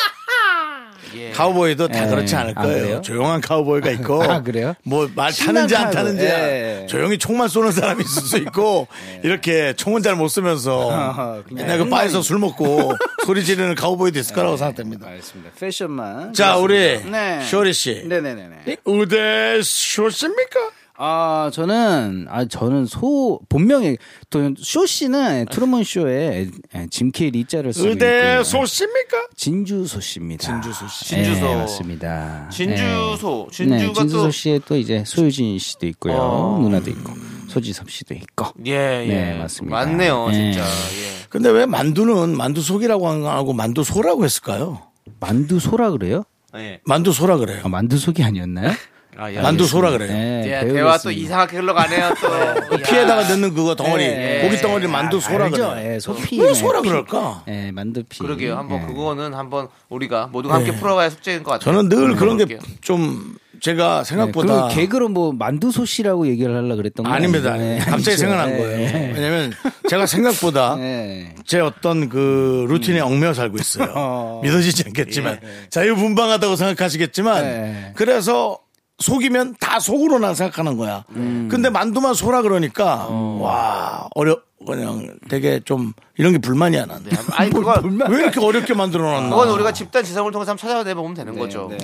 예. 카우보이도 다 예. 그렇지 않을 아, 거예요. 그래요? 조용한 카우보이가 있고. *laughs* 아, 그래요? 뭐 말 타는지 안. 타는지 예. 조용히 총만 쏘는 사람이 있을 수 있고 이렇게 총은 잘 못 쓰면서 아, *laughs* 그냥 맨날 그 바에서. 술 먹고 *laughs* 소리 지르는 카우보이도 있을 거라고 생각됩니다. 알겠습니다. 패션만. 자, 우리 네. 쇼리 씨. 네네네네. 우대 쇼십니까? 아, 저는, 아, 저는 소, 본명이, 또, 쇼 씨는 트루먼 쇼에 예, 짐 캐리 자를 쓰고 의대 있고요. 소십니까? 진주 소 씨입니다. 진주 소 씨. 진주 소. 네, 맞습니다. 진주소. 네, 진주가 진주소 또 씨에 또 이제 소유진 씨도 있고요. 어. 누나도 있고, 소지섭 씨도 있고. 예, 예. 네, 맞습니다. 맞네요, 예. 진짜. 예. 근데 왜 만두는 만두 속이라고 안 하고 만두 소라고 했을까요? 만두 소라 그래요? 예. 만두 소라 그래요. 아, 만두 속이 아니었나요? *laughs* 아, 예. 만두 소라 그래요. 네, 예, 배우겠습니다. 대화 또 이상하게 흘러가네요, 또. *laughs* 그 야. 피에다가 넣는 그거 덩어리 예. 고기 덩어리 만두 소라 알죠? 그래. 예, 소피. 왜 소라 그럴까? 예, 만두피. 그러게요. 한번 예. 그거는 한번 우리가 모두가 함께 풀어봐야 숙제인 것 같아요. 저는 늘 그런 게. 좀 제가 네, 생각보다 그리고 개그로 뭐 만두소 씨라고 얘기를 하려고 그랬던 거 아닙니다. 아니에요? 네, 갑자기. *laughs* 생각난 네, 거예요. 네. 왜냐면 제가 생각보다 네. *laughs* 제 어떤 그 루틴에 얽매여 살고 있어요. 어. 믿어지지 않겠지만 자유분방하다고 생각하시겠지만 네. 그래서 속이면 다 속으로 난 생각하는 거야. 근데 만두만 소라 그러니까 와 어려 그냥 되게 좀 이런 게 불만이야 난. 아니, 그건, 왜 이렇게 어렵게 만들어 놨나? 그건 우리가 집단 지성을 통해서 한번 찾아내보면 되는 거죠. 네,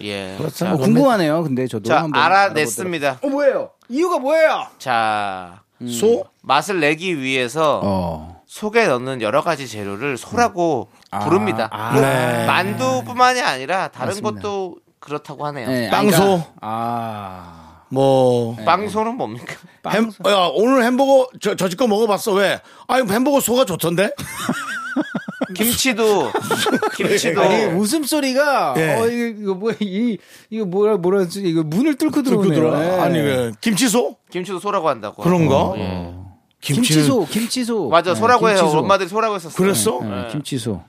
예. 그렇죠. 자, 어, 궁금하네요. 근데 저도 자, 한번 알아냈습니다. 어 뭐예요? 이유가 뭐예요? 자, 소 맛을 내기 위해서 어. 속에 넣는 여러 가지 재료를 소라고 부릅니다. 아, 꼭 네. 만두뿐만이 아니라 다른 맞습니다. 것도 그렇다고 하네요. 네, 빵소. 그러니까- 아. 뭐 빵소는 뭡니까? 햄, 야, 오늘 햄버거 저, 저집 거 먹어봤어 왜? 아니 햄버거 소가 좋던데? *laughs* 김치도 김치도 아니 웃음소리가 예. 어 이거, 이거 뭐야 이 이거 뭐라 뭐라 하지 이거 문을 뚫고 들어오네요. 들어. 예. 아니 왜 김치소? 김치도 소라고 한다고. 그런가? 어, 예. 김치 소 김치소 맞아 네, 소라고 해요. 김치소. 엄마들이 소라고 했었어요. 그랬어? 네, 네. 김치소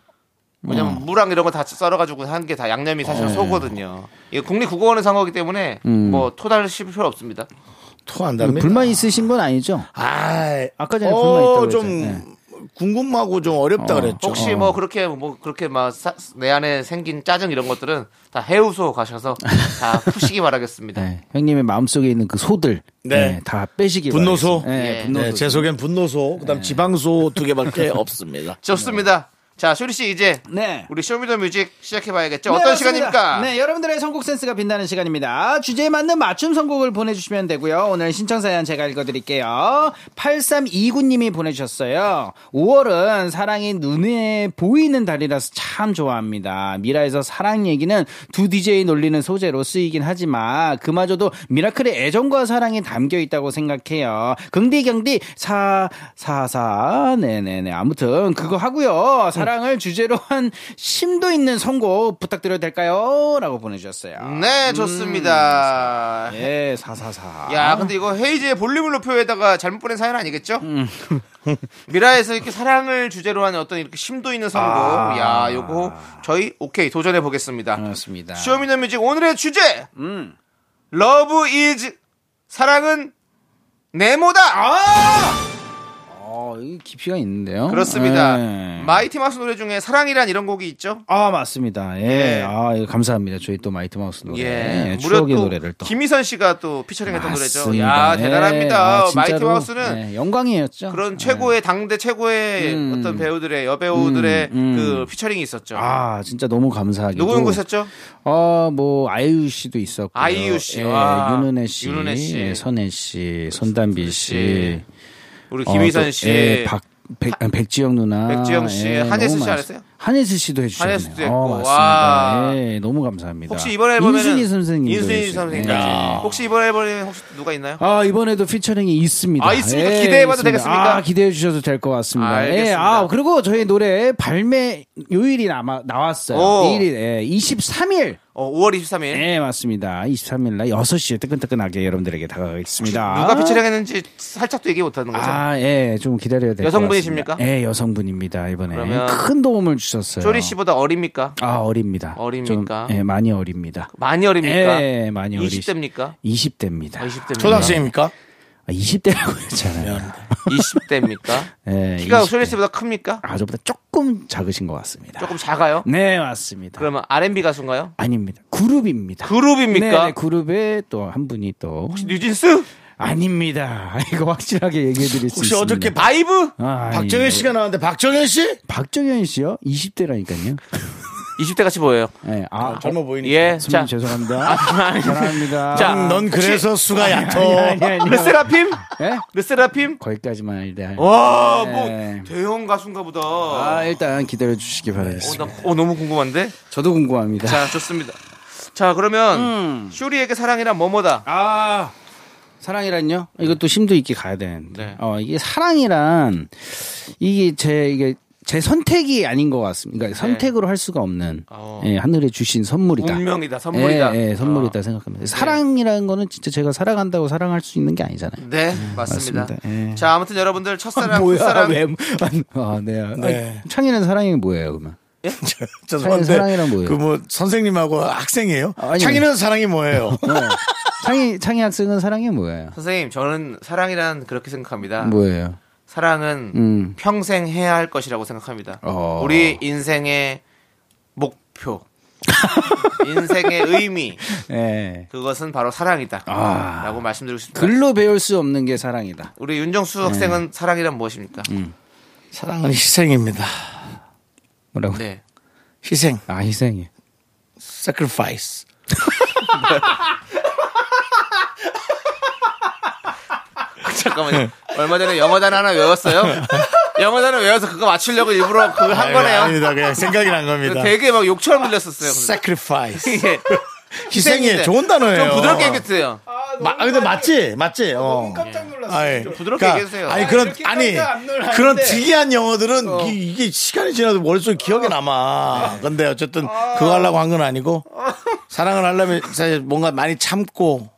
왜냐면 무랑 이런 거 다 썰어가지고 한 게 다 양념이 사실 소거든요. 이거 국립국어원에 산 거기 때문에 뭐 토달 씹을 필요 없습니다. 토한답니다. 불만 있으신 건 아니죠? 아, 아까 전에 불만 있다고 좀 그랬잖아요. 궁금하고 좀 어렵다 어. 그랬죠. 혹시 뭐 그렇게 뭐 그렇게 막 내 안에 생긴 짜증 이런 것들은 다 해우소 가셔서 다 *laughs* 푸시기 바라겠습니다. 네, 형님의 마음속에 있는 그 소들 네. 네, 다 빼시기 분노소? 바라겠습니다. 네, 예. 분노소. 네, 제 속엔 분노소, 그다음 지방소 두 개밖에 없습니다. 좋습니다. 자, 쇼리 씨 이제 네. 우리 쇼미더뮤직 시작해 봐야겠죠. 네, 어떤 맞습니다. 시간입니까? 네, 여러분들의 선곡 센스가 빛나는 시간입니다. 주제에 맞는 맞춤 선곡을 보내 주시면 되고요. 오늘 신청 사연 제가 읽어 드릴게요. 8329 님이 보내주셨어요. 5월은 사랑이 눈에 보이는 달이라서 참 좋아합니다. 미라에서 사랑 얘기는 두 DJ 놀리는 소재로 쓰이긴 하지만 그마저도 미라클의 애정과 사랑이 담겨 있다고 생각해요. 긍디 경디 사사사 네네네 아무튼 그거 하고요. 사랑 을 주제로 한 심도 있는 선곡 부탁드려도 될까요? 라고 보내주셨어요. 네, 좋습니다. 예, 사사사. 야, 근데 이거 헤이즈의 볼륨을 높여요에다가 잘못 보낸 사연 아니겠죠? 음. *laughs* 미라에서 이렇게 사랑을 주제로 하는 어떤 이렇게 심도 있는 선곡. 아. 야, 요거 저희 오케이 도전해 보겠습니다. 그렇습니다. 쇼미더뮤직 오늘의 주제. 음. Love is 사랑은 네모다. 어, 이 깊이가 있는데요. 그렇습니다. 예. 마이티 마우스 노래 중에 사랑이란 이런 곡이 있죠? 아, 맞습니다. 예. 예. 아, 이거 감사합니다. 저희 또 마이티 마우스 노래. 예. 예, 추억의 또 노래를 또. 김희선 씨가 또 피처링했던 노래죠. 야, 예. 대단합니다. 아, 마이티 마우스는 예, 영광이었죠. 그런 예. 최고의 당대 최고의 음. 어떤 배우들의 여배우들의 음, 음. 그 피처링이 있었죠. 아, 진짜 너무 감사하게. 누구 연구했었죠? 어, 뭐, 아이유 씨도 있었고. 아이유 씨. 예, 와. 윤은혜 씨. 윤은혜 씨. 예, 선혜 씨. 손담비 씨. 씨. 우리 어, 김희선 또, 씨. 예, 박, 백, 백지영 누나. 백지영 씨. 예, 한예슬 너무 씨 많았- 안 했어요? 한혜수 씨도 해주셨네요. 했고, 어, 맞습니다. 와. 예, 너무 감사합니다. 혹시 이번 앨범에는 인순이 선생님. 인순이 선생님까지. 혹시 이번 앨범에 혹시 누가 있나요? 아, 이번에도 피처링이 있습니다. 아, 있습니까? 예, 기대해봐도 있습니다. 되겠습니까? 아, 기대해 주셔도 될 것 같습니다. 알겠습니다. 예, 아, 그리고 저희 노래 발매 요일이 남아, 나왔어요. 오. 일일 예, 23일. 어, 5월 23일. 네, 맞습니다. 23일 날 6시에 뜨끈뜨끈하게 여러분들에게 다가가겠습니다. 누가 피처링 했는지 살짝도 얘기 못하는 거죠? 아, 예, 좀 기다려야 될것 같습니다. 여성분이십니까? 예, 여성분입니다. 이번에 그러면 큰 도움을 주셨 어요. 쇼리 씨보다 어립니까? 아, 어립니다. 어립니까? 좀, 예, 많이 어립니다. 많이 어립니까? 예, 많이 어리. 20대입니까? 20대입니다. 아, 20대입니까? 초등학생입니까? 아, 20대라고 했잖아요. 20대입니까? 예, 키가 20대. 쇼리 씨보다 큽니까? 아, 저보다 조금 작으신 것 같습니다. 조금 작아요? 네, 맞습니다. 그러면 R&B 가수인가요? 아닙니다. 그룹입니다. 그룹입니까? 네, 네, 그룹에 또 한 분이 또 혹시 뉴진스? 아닙니다. *laughs* 이거 확실하게 얘기해 드릴 수 혹시 있습니다. 어저께 바이브? 아, 박정현 예. 씨가 나왔는데 박정현 씨? 박정현 씨요? 20대라니까요. 20대 *laughs* 같이 보여요. 네, 아, 젊어 보이니까. 예. 선배님 자, 죄송합니다. 사랑합니다. 자, 음, 넌 그래서 수가 얕어. 르세라핌? 예? 르세라핌? 거기까지만 일단. 와, 뭐 네. 대형 가수인가 보다. 아, 일단 기다려 주시기 어, 바라겠습니다. 나, 어, 너무 궁금한데? 저도 궁금합니다. 자, 좋습니다. 자, 그러면 음. 쇼리에게 사랑이란 뭐뭐다? 아, 사랑이란요? 이것도 심도 있게 가야 되는데. 네. 어, 이게 사랑이란 이게 제 이게 제 선택이 아닌 것 같습니다. 그러니까 선택으로 할 수가 없는 네. 어. 예, 하늘에 주신 선물이다. 운명이다, 선물이다. 예, 예, 선물이다 어. 생각합니다. 사랑이라는 거는 진짜 제가 사랑한다고 사랑할 수 있는 게 아니잖아요. 네, 맞습니다. 맞습니다. 예. 자, 아무튼 여러분들 첫사랑, 뭐야? 첫사랑. 왜? 아, 네. 네. 아니, 창이는 사랑이 뭐예요, 그러면? *laughs* 죄송한데 사랑이란 뭐예요? 그 뭐 선생님하고 학생이에요? 아니, 창이는 사랑이 뭐예요? 네. 창이 창이 학생은 사랑이 뭐예요? 선생님, 저는 사랑이란 그렇게 생각합니다. 뭐예요? 사랑은 음. 평생 해야 할 것이라고 생각합니다. 어. 우리 인생의 목표, *laughs* 인생의 의미, 예. 그것은 바로 사랑이다. 아. 라고 말씀드리고 싶습니다. 글로 배울 수 없는 게 사랑이다. 우리 윤정수 학생은 사랑이란 무엇입니까? 사랑은 희생입니다. 뭐라고? 네. 희생, 아 희생이. sacrifice. *laughs* 잠깐만요. 얼마 전에 영어 단어 하나 외웠어요? 영어 단어 외워서 그거 맞추려고 일부러 그걸 한 거네요. 아닙니다. 그냥 생각이 난 겁니다. 되게 막 욕처럼 들렸었어요. 근데. sacrifice. 이게 *laughs* 희생이 좋은 단어예요. 좀 부드럽게 얘기했어요. 마, 아, 근데 맞지? 맞지? 어. 놀랐어요. 아이, 부드럽게 얘기해주세요. 아니, 아, 그런, 아니, 안 놀랐는데. 그런 특이한 영어들은 이, 게 시간이 지나도 머릿속에 기억에 남아. 근데 어쨌든 그거 하려고 한 건 아니고 사랑을 하려면 사실 뭔가 많이 참고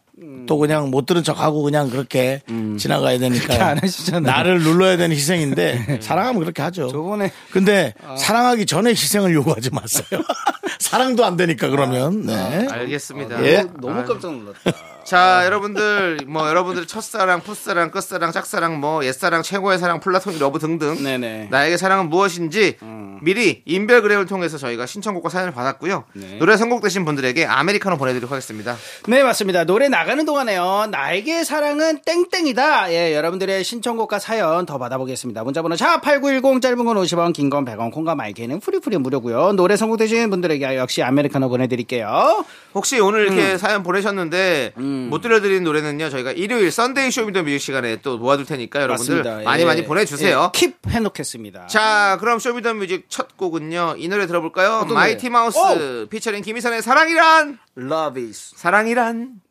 또 그냥 못 들은 척하고 그냥 그렇게 지나가야 되니까. 나를 눌러야 되는 희생인데 *laughs* 사랑하면 그렇게 하죠. 저번에 근데 사랑하기 전에 희생을 요구하지 마세요. *laughs* 사랑도 안 되니까 그러면. 네. 알겠습니다. 예. 너무 깜짝 놀랐다. 자, 여러분들, 뭐, 여러분들 첫사랑, 풋사랑, 끝사랑, 짝사랑, 뭐, 옛사랑, 최고의 사랑, 플라토닉 러브 등등. 네네. 나에게 사랑은 무엇인지 미리 인별그램을 통해서 저희가 신청곡과 사연을 받았고요. 노래 선곡되신 분들에게 아메리카노 보내드리도록 하겠습니다. 네, 맞습니다. 노래 나가는 동안에요. 나에게 사랑은 땡땡이다. 예, 여러분들의 신청곡과 사연 더 받아보겠습니다. 문자번호 샵8910 짧은 건 50원, 긴 건 100원, 콩과 마이크는 free free 무료고요. 노래 선곡되신 분들에게 역시 아메리카노 보내드릴게요. 혹시 오늘 이렇게 음. 사연 보내셨는데 못 들려드린 노래는요 저희가 일요일 Sunday Show Me the Music 시간에 또 모아둘 테니까 여러분들 맞습니다. 많이 예. 많이 보내주세요. 예, keep 해놓겠습니다. 자 그럼 Show Me the Music 첫 곡은요 이 노래 들어볼까요? 마이티 마우스 피처링 김희선의 사랑이란 Love is. 사랑이란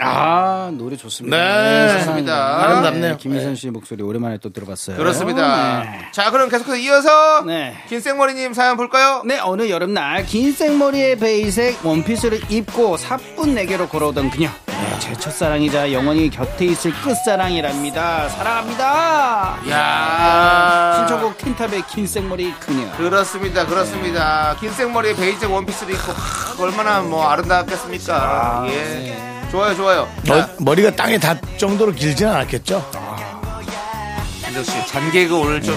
아, 노래 좋습니다. 네, 좋습니다. 아름답네요. 김희선 씨 목소리 오랜만에 또 들어봤어요. 그렇습니다. 네. 자 그럼 계속해서 이어서 네. 긴생머리님 사연 볼까요? 네, 어느 여름날 긴 생머리에 베이지색 원피스를 입고 사뿐 내게로 걸어오던 그녀. 네, 제 첫사랑이자 영원히 곁에 있을 끝사랑이랍니다. 사랑합니다. 야 신청곡 틴탑의 긴 생머리 그녀. 그렇습니다, 그렇습니다. 긴 생머리에 베이지색 원피스를 입고 하, 얼마나 뭐 아름답겠습니까? 예, 좋아요, 좋아요. 머, 머리가 땅에 닿을 정도로 길지는 않았겠죠? 윤정 씨, 잔개그 오늘 좀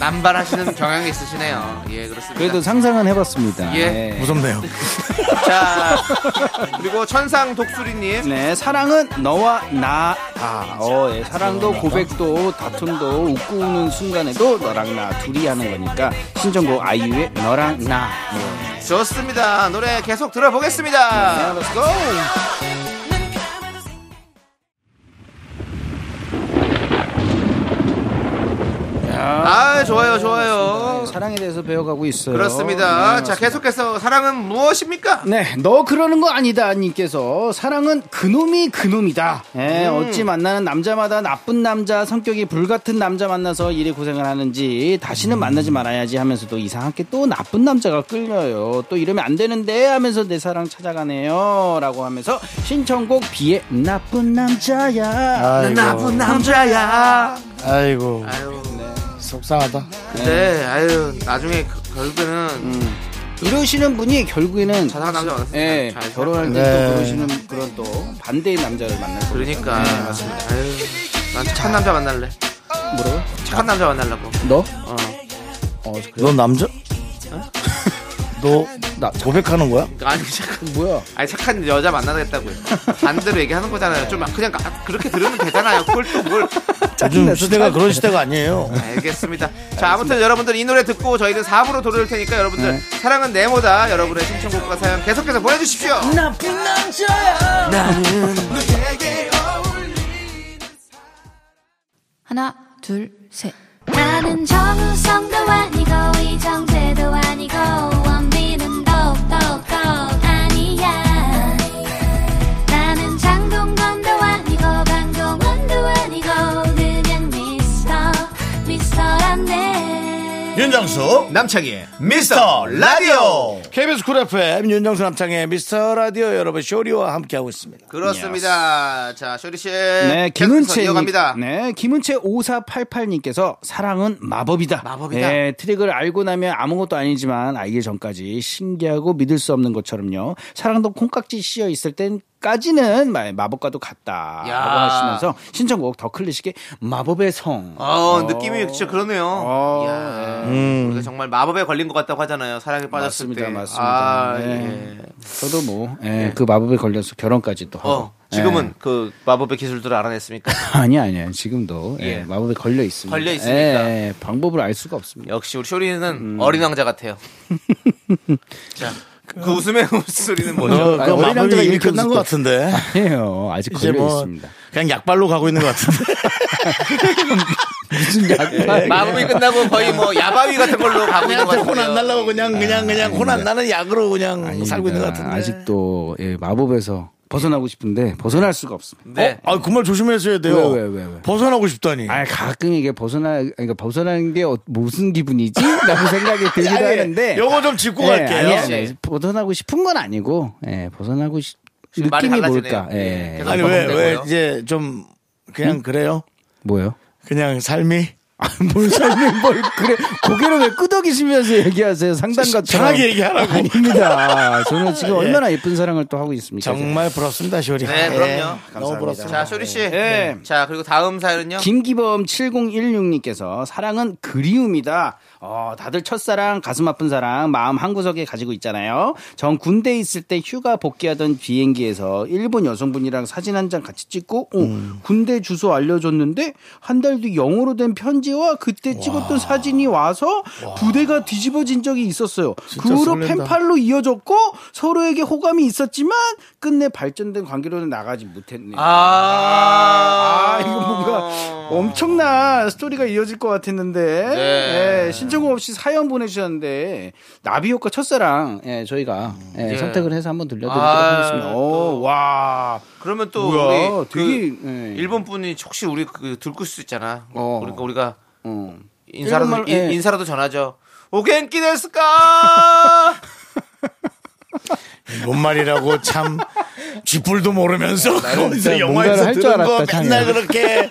남발하시는 경향이 있으시네요. 예, 그렇습니다. 그래도 상상은 해봤습니다. 예. 네. 무섭네요. *laughs* 자, 그리고 천상 독수리님. 네, 사랑은 너와 나. 아, 어, 예, 사랑도 고백도 다툼도 웃고 우는 순간에도 너랑 나 둘이 하는 거니까 신청곡 아이유의 너랑 나. 예. 좋습니다. 노래 계속 들어보겠습니다. Let's go. 아, 좋아요, 좋아요. 사랑에 대해서 배워가고 있어요. 그렇습니다. 네, 자, 계속해서 사랑은 무엇입니까? 네, 너 그러는 거 아니다 님께서 사랑은 그놈이 그놈이다. 예, 음. 어찌 만나는 남자마다 나쁜 남자, 성격이 불같은 남자 만나서 이리 고생을 하는지 다시는 만나지 말아야지 하면서도 이상하게 또 나쁜 남자가 끌려요. 또 이러면 안 되는데 하면서 내 사랑 찾아가네요.라고 하면서 신청곡 비의 나쁜 남자야. 아이고. 나쁜 남자야. 아이고. 아유, 속상하다. 네, 아유, 나중에 그- 결국에는 음. 이러시는 분이 결국에는 자상한 남자 만났으면 예, 잘 결혼할 때 네. 또 그러시는 그런 또 반대의 남자를 만날 거예요. 그러니까. 아유, 난 착한 남자 만날래. 뭐라고? 착한 남자 만나려고. 너? 어. 어, 그래? 너 남자? 너 나 고백하는 거야? 아니, 착한, 뭐야? 아니, 착한 여자 만나겠다고요. 반대로 얘기하는 거잖아요. 좀 그냥 아, 그렇게 들으면 되잖아요. 그걸 또 뭘. 요즘 시대가 그런 시대가 아니에요. 알겠습니다. 자, 아무튼 여러분들 이 노래 듣고 저희는 4부로 돌아올 테니까 여러분들 사랑은 네모다. 여러분의 신청곡과 사연 계속해서 보내주십시오. 하나, 둘, 셋. 나는 정우성도 아니고, 이정재도 아니고, 윤정수 남창희의 미스터 라디오 KBS 쿨 FM 윤정수 남창희의 미스터 라디오 여러분 쇼리와 함께하고 있습니다. 그렇습니다. 자, 쇼리 씨. 네, 김은채 이어갑니다. 네, 김은채 5488님께서 사랑은 마법이다. 마법이다. 네, 트릭을 알고 나면 아무것도 아니지만 알기 전까지 신기하고 믿을 수 없는 것처럼요. 사랑도 콩깍지 씌어 있을 땐 까지는 마- 마법과도 같다라고 야. 하시면서 신청곡 더 클래식의 마법의 성. 어, 느낌이 진짜 그러네요. 어, 이야, 음. 우리가 정말 마법에 걸린 것 같다고 하잖아요. 사랑에 빠졌을 맞습니다, 때. 맞습니다. 아, 네. 예. 저도 뭐, 예, 그 마법에 걸려서 결혼까지 또 하고. 어, 지금은 예. 그 마법의 기술들을 알아냈습니까? *laughs* 아니 아니요 지금도 예, 예. 마법에 걸려 있습니다. 걸려 있으니까. 예, 예, 방법을 알 수가 없습니다. 역시 우리 쇼리는 음. 어린 왕자 같아요. *laughs* 자, 그 웃음의 *laughs* 웃소리는 뭐죠? 어, 그 남자가 이미 끝난 것 같은데 아니에요 아직 걸려 뭐 있습니다. 그냥 약발로 가고 있는 것 같은데 *laughs* 무슨 약발? 마법이 끝나고 거의 뭐 야바위 같은 걸로 가고 있는 것 같아요. 혼안 날라고 그냥 그냥 그냥 혼안 나는 약으로 그냥 아닙니다. 살고 있는 것 같은데 아직도 예, 마법에서 벗어나고 싶은데 벗어날 수가 없습니다. 네. 아, 그 말 조심하셔야 돼요. 왜, 왜, 왜, 왜? 벗어나고 싶다니. 아 가끔 이게 벗어나 그러니까 벗어나는 게 어- 무슨 기분이지? *laughs* 라고 생각이 들기도 아니, 하는데 요거 좀 짚고 예, 갈게요. 아니, 아니, 벗어나고 싶은 건 아니고 예, 벗어나고 싶 느낌이. 뭘까? 예, 예. 아니, 왜, 왜. 이제 좀, 그냥 그래요? 뭐요? 그냥 삶이? 아, 뭘 삶이 뭘 그래 고개를 왜 끄덕이시면서 얘기하세요 상담가처럼 편하게 얘기하라고. 아닙니다 저는 지금 예. 얼마나 예쁜 사랑을 또 하고 있습니까 정말 부럽습니다, 쇼리. 네, 그럼요. 너무 부럽습니다. 자, 쇼리 씨. 네. 자, 그리고 다음 사연은요? 김기범 7016님께서 사랑은 그리움이다. 어, 다들 첫사랑, 가슴 아픈 사랑, 마음 한구석에 가지고 있잖아요. 전 군대에 있을 때 휴가 복귀하던 비행기에서 일본 여성분이랑 사진 한 장 같이 찍고, 어, 음. 군대 주소 알려줬는데, 한 달 뒤 영어로 된 편지와 그때 찍었던 사진이 와서 부대가 뒤집어진 적이 있었어요. 그 후로 설렌다. 펜팔로 이어졌고, 서로에게 호감이 있었지만, 끝내 발전된 관계로는 나가지 못했네요. 아, 아, 이거 뭔가 엄청난 스토리가 이어질 것 같았는데 네. 예, 신청곡 없이 사연 보내주셨는데 나비효과 첫사랑 예, 저희가 예, 예. 선택을 해서 한번 들려드리도록 아, 하겠습니다. 또. 오, 와 그러면 또 뭐야, 우리 되게, 그 예. 일본 분이 혹시 우리 그 들고 수 있잖아. 어. 그러니까 우리가 어. 인사라도 일본말, 인- 예. 인사라도 전하죠. お元気ですか? *laughs* 뭔 말이라고 참 쥐뿔도 모르면서 거기서 진짜 영화에서 한 줄 들은 거 알았다, 맨날. 그렇게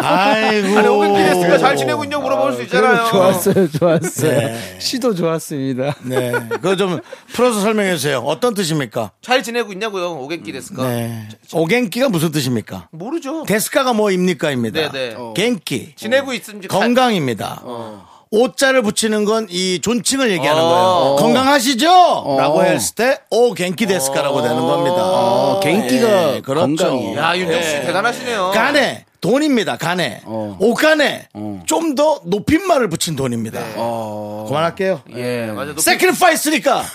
아이고 아니 お元気ですか 잘 지내고 있냐고 물어볼 수 있잖아요. 좋았어요, 좋았어요. 네. 시도 좋았습니다. 네 그거 좀 풀어서 설명해 주세요 어떤 뜻입니까 잘 지내고 있냐고요. お元気ですか? 네 お元気가 무슨 뜻입니까 모르죠. ですか가 뭐입니까입니다 네, 네. 어. 元気 지내고 있는지 건강입니다 오자를 붙이는 건 이 존칭을 얘기하는 어. 거예요. 건강하시죠? 라고 했을 때, 오, 겐키 데스카라고 되는 겁니다. 어, 겐키가 예, 그렇죠. 건강이에요. 야 윤정 씨 예. 대단하시네요. 간에 돈입니다. 간에 어. 옷간에 어. 좀더 높임말을 붙인 돈입니다. 어. 그만할게요. 예, 맞아. 높이- 세크리파이스니까 *laughs*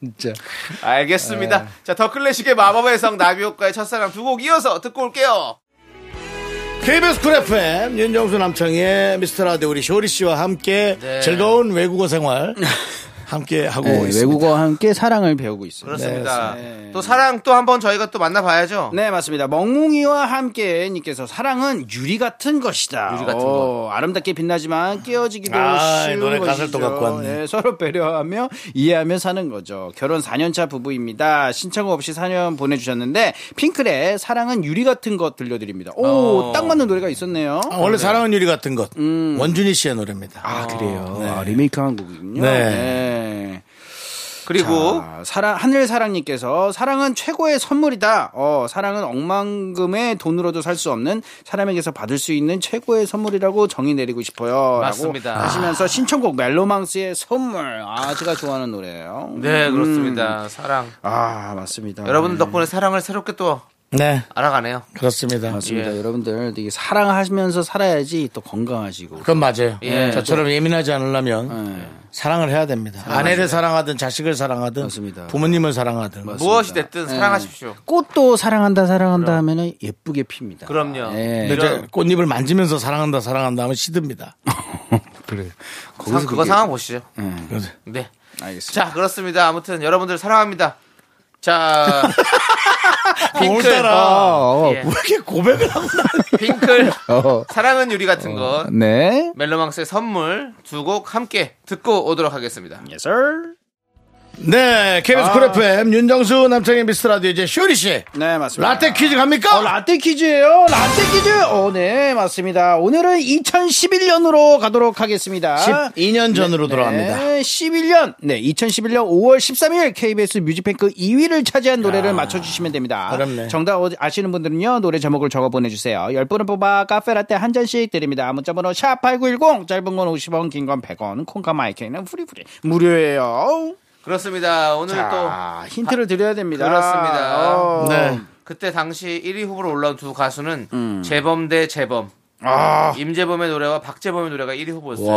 진짜. 알겠습니다. 네. 자, 더 클래식의 마법의 성 나비효과의 첫사랑 두 곡 이어서 듣고 올게요. KBS 쿨 FM 윤정수 남창희의 미스터 라디오 우리 쇼리 씨와 함께 네. 즐거운 외국어 생활 *laughs* 함께 하고 네, 있습니다. 외국어와 함께 사랑을 배우고 있습니다. 그렇습니다. 네. 또 사랑 또 한번 저희가 또 만나봐야죠. 네, 맞습니다. 멍뭉이와 함께 님께서 사랑은 유리 같은 것이다. 유리 같은 어, 아름답게 빛나지만 깨어지기도 아, 쉬운 노래 것이죠. 가사를 또 갖고 왔네. 네, 서로 배려하며 이해하며 사는 거죠. 결혼 4년차 부부입니다. 신청 없이 사연 보내주셨는데 핑클의 사랑은 유리 같은 것 들려드립니다. 오, 어. 딱 맞는 노래가 있었네요. 아, 원래 사랑은 유리 같은 것 원준희 씨의 노래입니다. 아, 그래요. 아, 리메이크한 곡이군요. 네. 네. 그리고 자, 사랑 하늘 사랑님께서 사랑은 최고의 선물이다. 어, 사랑은 억만금의 돈으로도 살 수 없는 사람에게서 받을 수 있는 최고의 선물이라고 정의 내리고 싶어요. 맞습니다. 하시면서 신청곡 멜로망스의 선물. 아, 제가 좋아하는 노래예요. 네 음. 그렇습니다. 사랑. 아, 맞습니다. 여러분 덕분에 사랑을 새롭게 또 네, 알아가네요. 그렇습니다. 맞습니다. 예. 여러분들 되게 사랑하시면서 살아야지 또 건강하시고. 그건 맞아요. 예. 저처럼 예민하지 않으려면 네. 사랑을 해야 됩니다. 아내를 사랑하든 자식을 사랑하든 맞습니다. 부모님을 사랑하든 무엇이 됐든 사랑하십시오. 꽃도 사랑한다 사랑한다 하면은 예쁘게 핍니다. 그럼요. 예. 근데 꽃잎을 만지면서 사랑한다 사랑한다 하면 시듭니다. *laughs* 그래. 상, 그거 상황 보시죠. 그래서 네. 알겠습니다. 자 그렇습니다. 아무튼 여러분들 사랑합니다. 자 *laughs* 핑클 어, 예. 왜 이렇게 고백을 하고 나 핑클 *laughs* 어. 사랑은 유리 같은 것 네. 멜로망스의 선물 두 곡 함께 듣고 오도록 하겠습니다. Yes, sir. 네, KBS 쿨 FM 윤정수 남창희의 미스터 라디오 이제 쇼리 씨 네, 맞습니다. 라떼 퀴즈 갑니까? 어, 라떼 퀴즈예요. 라떼 퀴즈. 어, 네, 맞습니다. 오늘은 2011년으로 가도록 하겠습니다. 12년 전으로 돌아갑니다. 네, 11년. 네, 2011년 5월 13일 KBS 뮤직뱅크 2위를 차지한 노래를 맞춰주시면 됩니다. 어렵네. 정답 어- 아시는 분들은요, 노래 제목을 적어 보내주세요. 10분을 뽑아 카페라떼 한 잔씩 드립니다. 문자번호 샵 8910, 짧은 건 50원, 긴 건 100원, 콩과 마이크는 free free. 무료예요. 그렇습니다. 오늘 또 자, 힌트를 드려야 됩니다. 그렇습니다. 어. 네. 그때 당시 1위 후보로 올라온 두 가수는 재범 대 재범. 아. 임재범의 노래와 박재범의 노래가 1위 후보였어요.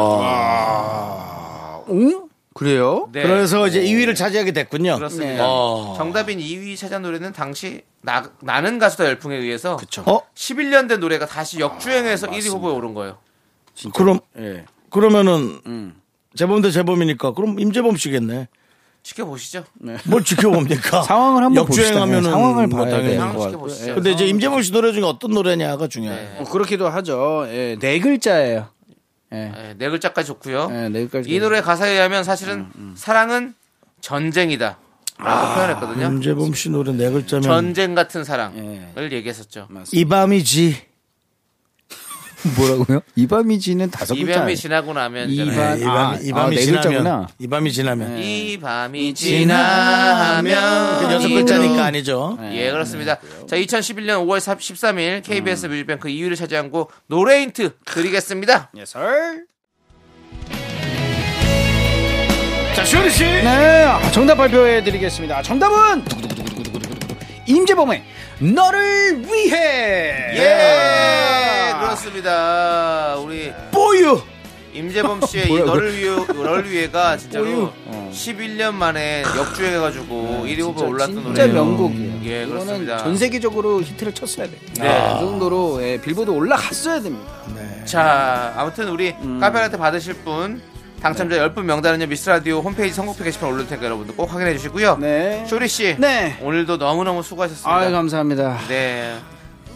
응? 그래요? 네. 그래서 이제 2위를 차지하게 됐군요. 그렇습니다. 어. 정답인 2위 차지한 노래는 당시 나, 나는 가수다 열풍에 의해서 어? 11년 된 노래가 다시 역주행해서 1위 후보에 오른 거예요. 그럼 예. 그러면은 재범 대 재범이니까 그럼 임재범 씨겠네. 지켜보시죠. 뭘 지켜봅니까? *laughs* 상황을 한번 역주행하면은 봅시다. 상황을 뭐 봐야 당연히. 되는 것 지켜보시죠. 같고요. 근데 이제 임재범 씨 노래 중에 어떤 노래냐가 중요해요. 네. 어, 그렇기도 하죠. 예, 네 글자예요. 예. 네, 네 글자까지 좋고요. 예, 네 글자. 이 노래 가사에 의하면 사실은 사랑은 전쟁이다. 라고 표현했거든요. 임재범 씨 노래 네 글자면 전쟁 같은 사랑을 예. 얘기했었죠. 이 밤이지. *laughs* 뭐라고요? 이밤이 지는 다섯 이 글자. 밤이 지나고 나면 이 이잖아요. 밤- 이 밤이 아, 이 밤이 아, 네 지나면 글자구나. 이 밤이 지나면 이 밤이 지나면 그 여섯 글자니까 아니죠. 예, 그렇습니다. 자, 2011년 5월 13일 KBS 뮤직뱅크 2위를 차지한 곡 노래 힌트 드리겠습니다. 예, 설. 자, 쇼리 씨. 네, 아, 정답 발표해 드리겠습니다. 정답은 임재범의 너를 위해. 예, 그렇습니다. 우리 뽀유. 임재범 씨의 *laughs* 이 너를 위해 너를 위해가 진짜로 오유. 어. 11년 만에 역주행해가지고 1위 후보에 올랐던 진짜 노래예요. 명곡이에요. 예, 그렇습니다. 전 세계적으로 히트를 쳤어야 돼요. 네. 그 정도로 예, 빌보드 올라갔어야 됩니다. 자, 아무튼 우리 음. 카페라테 받으실 분 당첨자 10분 명단은요 미스라디오 홈페이지 선곡표 게시판 올릴 테니까 여러분들 꼭 확인해 주시고요. 네. 쇼리 씨, 네. 오늘도 너무너무 수고하셨습니다. 아유, 감사합니다. 네.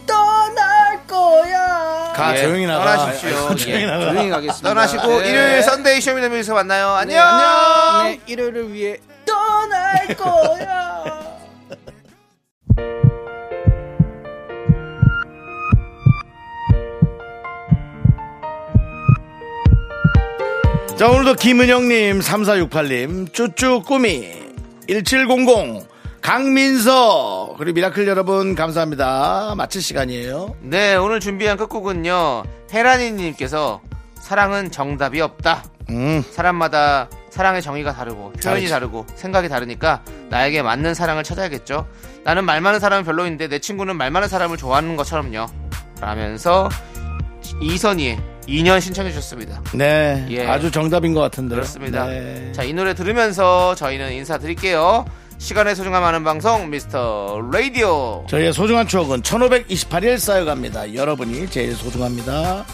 떠날 거야. 가 예, 조용히 나가. 떠나십시오. 아이고, 조용히 예. 나가. 조용히 가겠습니다. 떠나시고 네. 일요일 썬데이 쇼미더뮤직에서 만나요. 네, 안녕. 안녕. 네, 일요일을 위해 떠날 *laughs* 거야. 자, 오늘도 김은영님, 3468님, 쭈쭈 꾸미, 1700, 강민서, 그리고 미라클 여러분, 감사합니다. 마칠 시간이에요. 네, 오늘 준비한 끝곡은요. 헤라니님께서 사랑은 정답이 없다. 음, 사람마다 사랑의 정의가 다르고 표현이. 다르고 생각이 다르니까 나에게 맞는 사랑을 찾아야겠죠. 나는 말 많은 사람은 별로인데 내 친구는 말 많은 사람을 좋아하는 것처럼요. 라면서 이선희의 인연 신청해 주셨습니다. 네. 예. 아주 정답인 것 같은데요. 그렇습니다. 네. 자, 이 노래 들으면서 저희는 인사드릴게요. 시간의 소중함 아는 방송 미스터 라디오 저희의 소중한 추억은 1528일 쌓여갑니다. 여러분이 제일 소중합니다.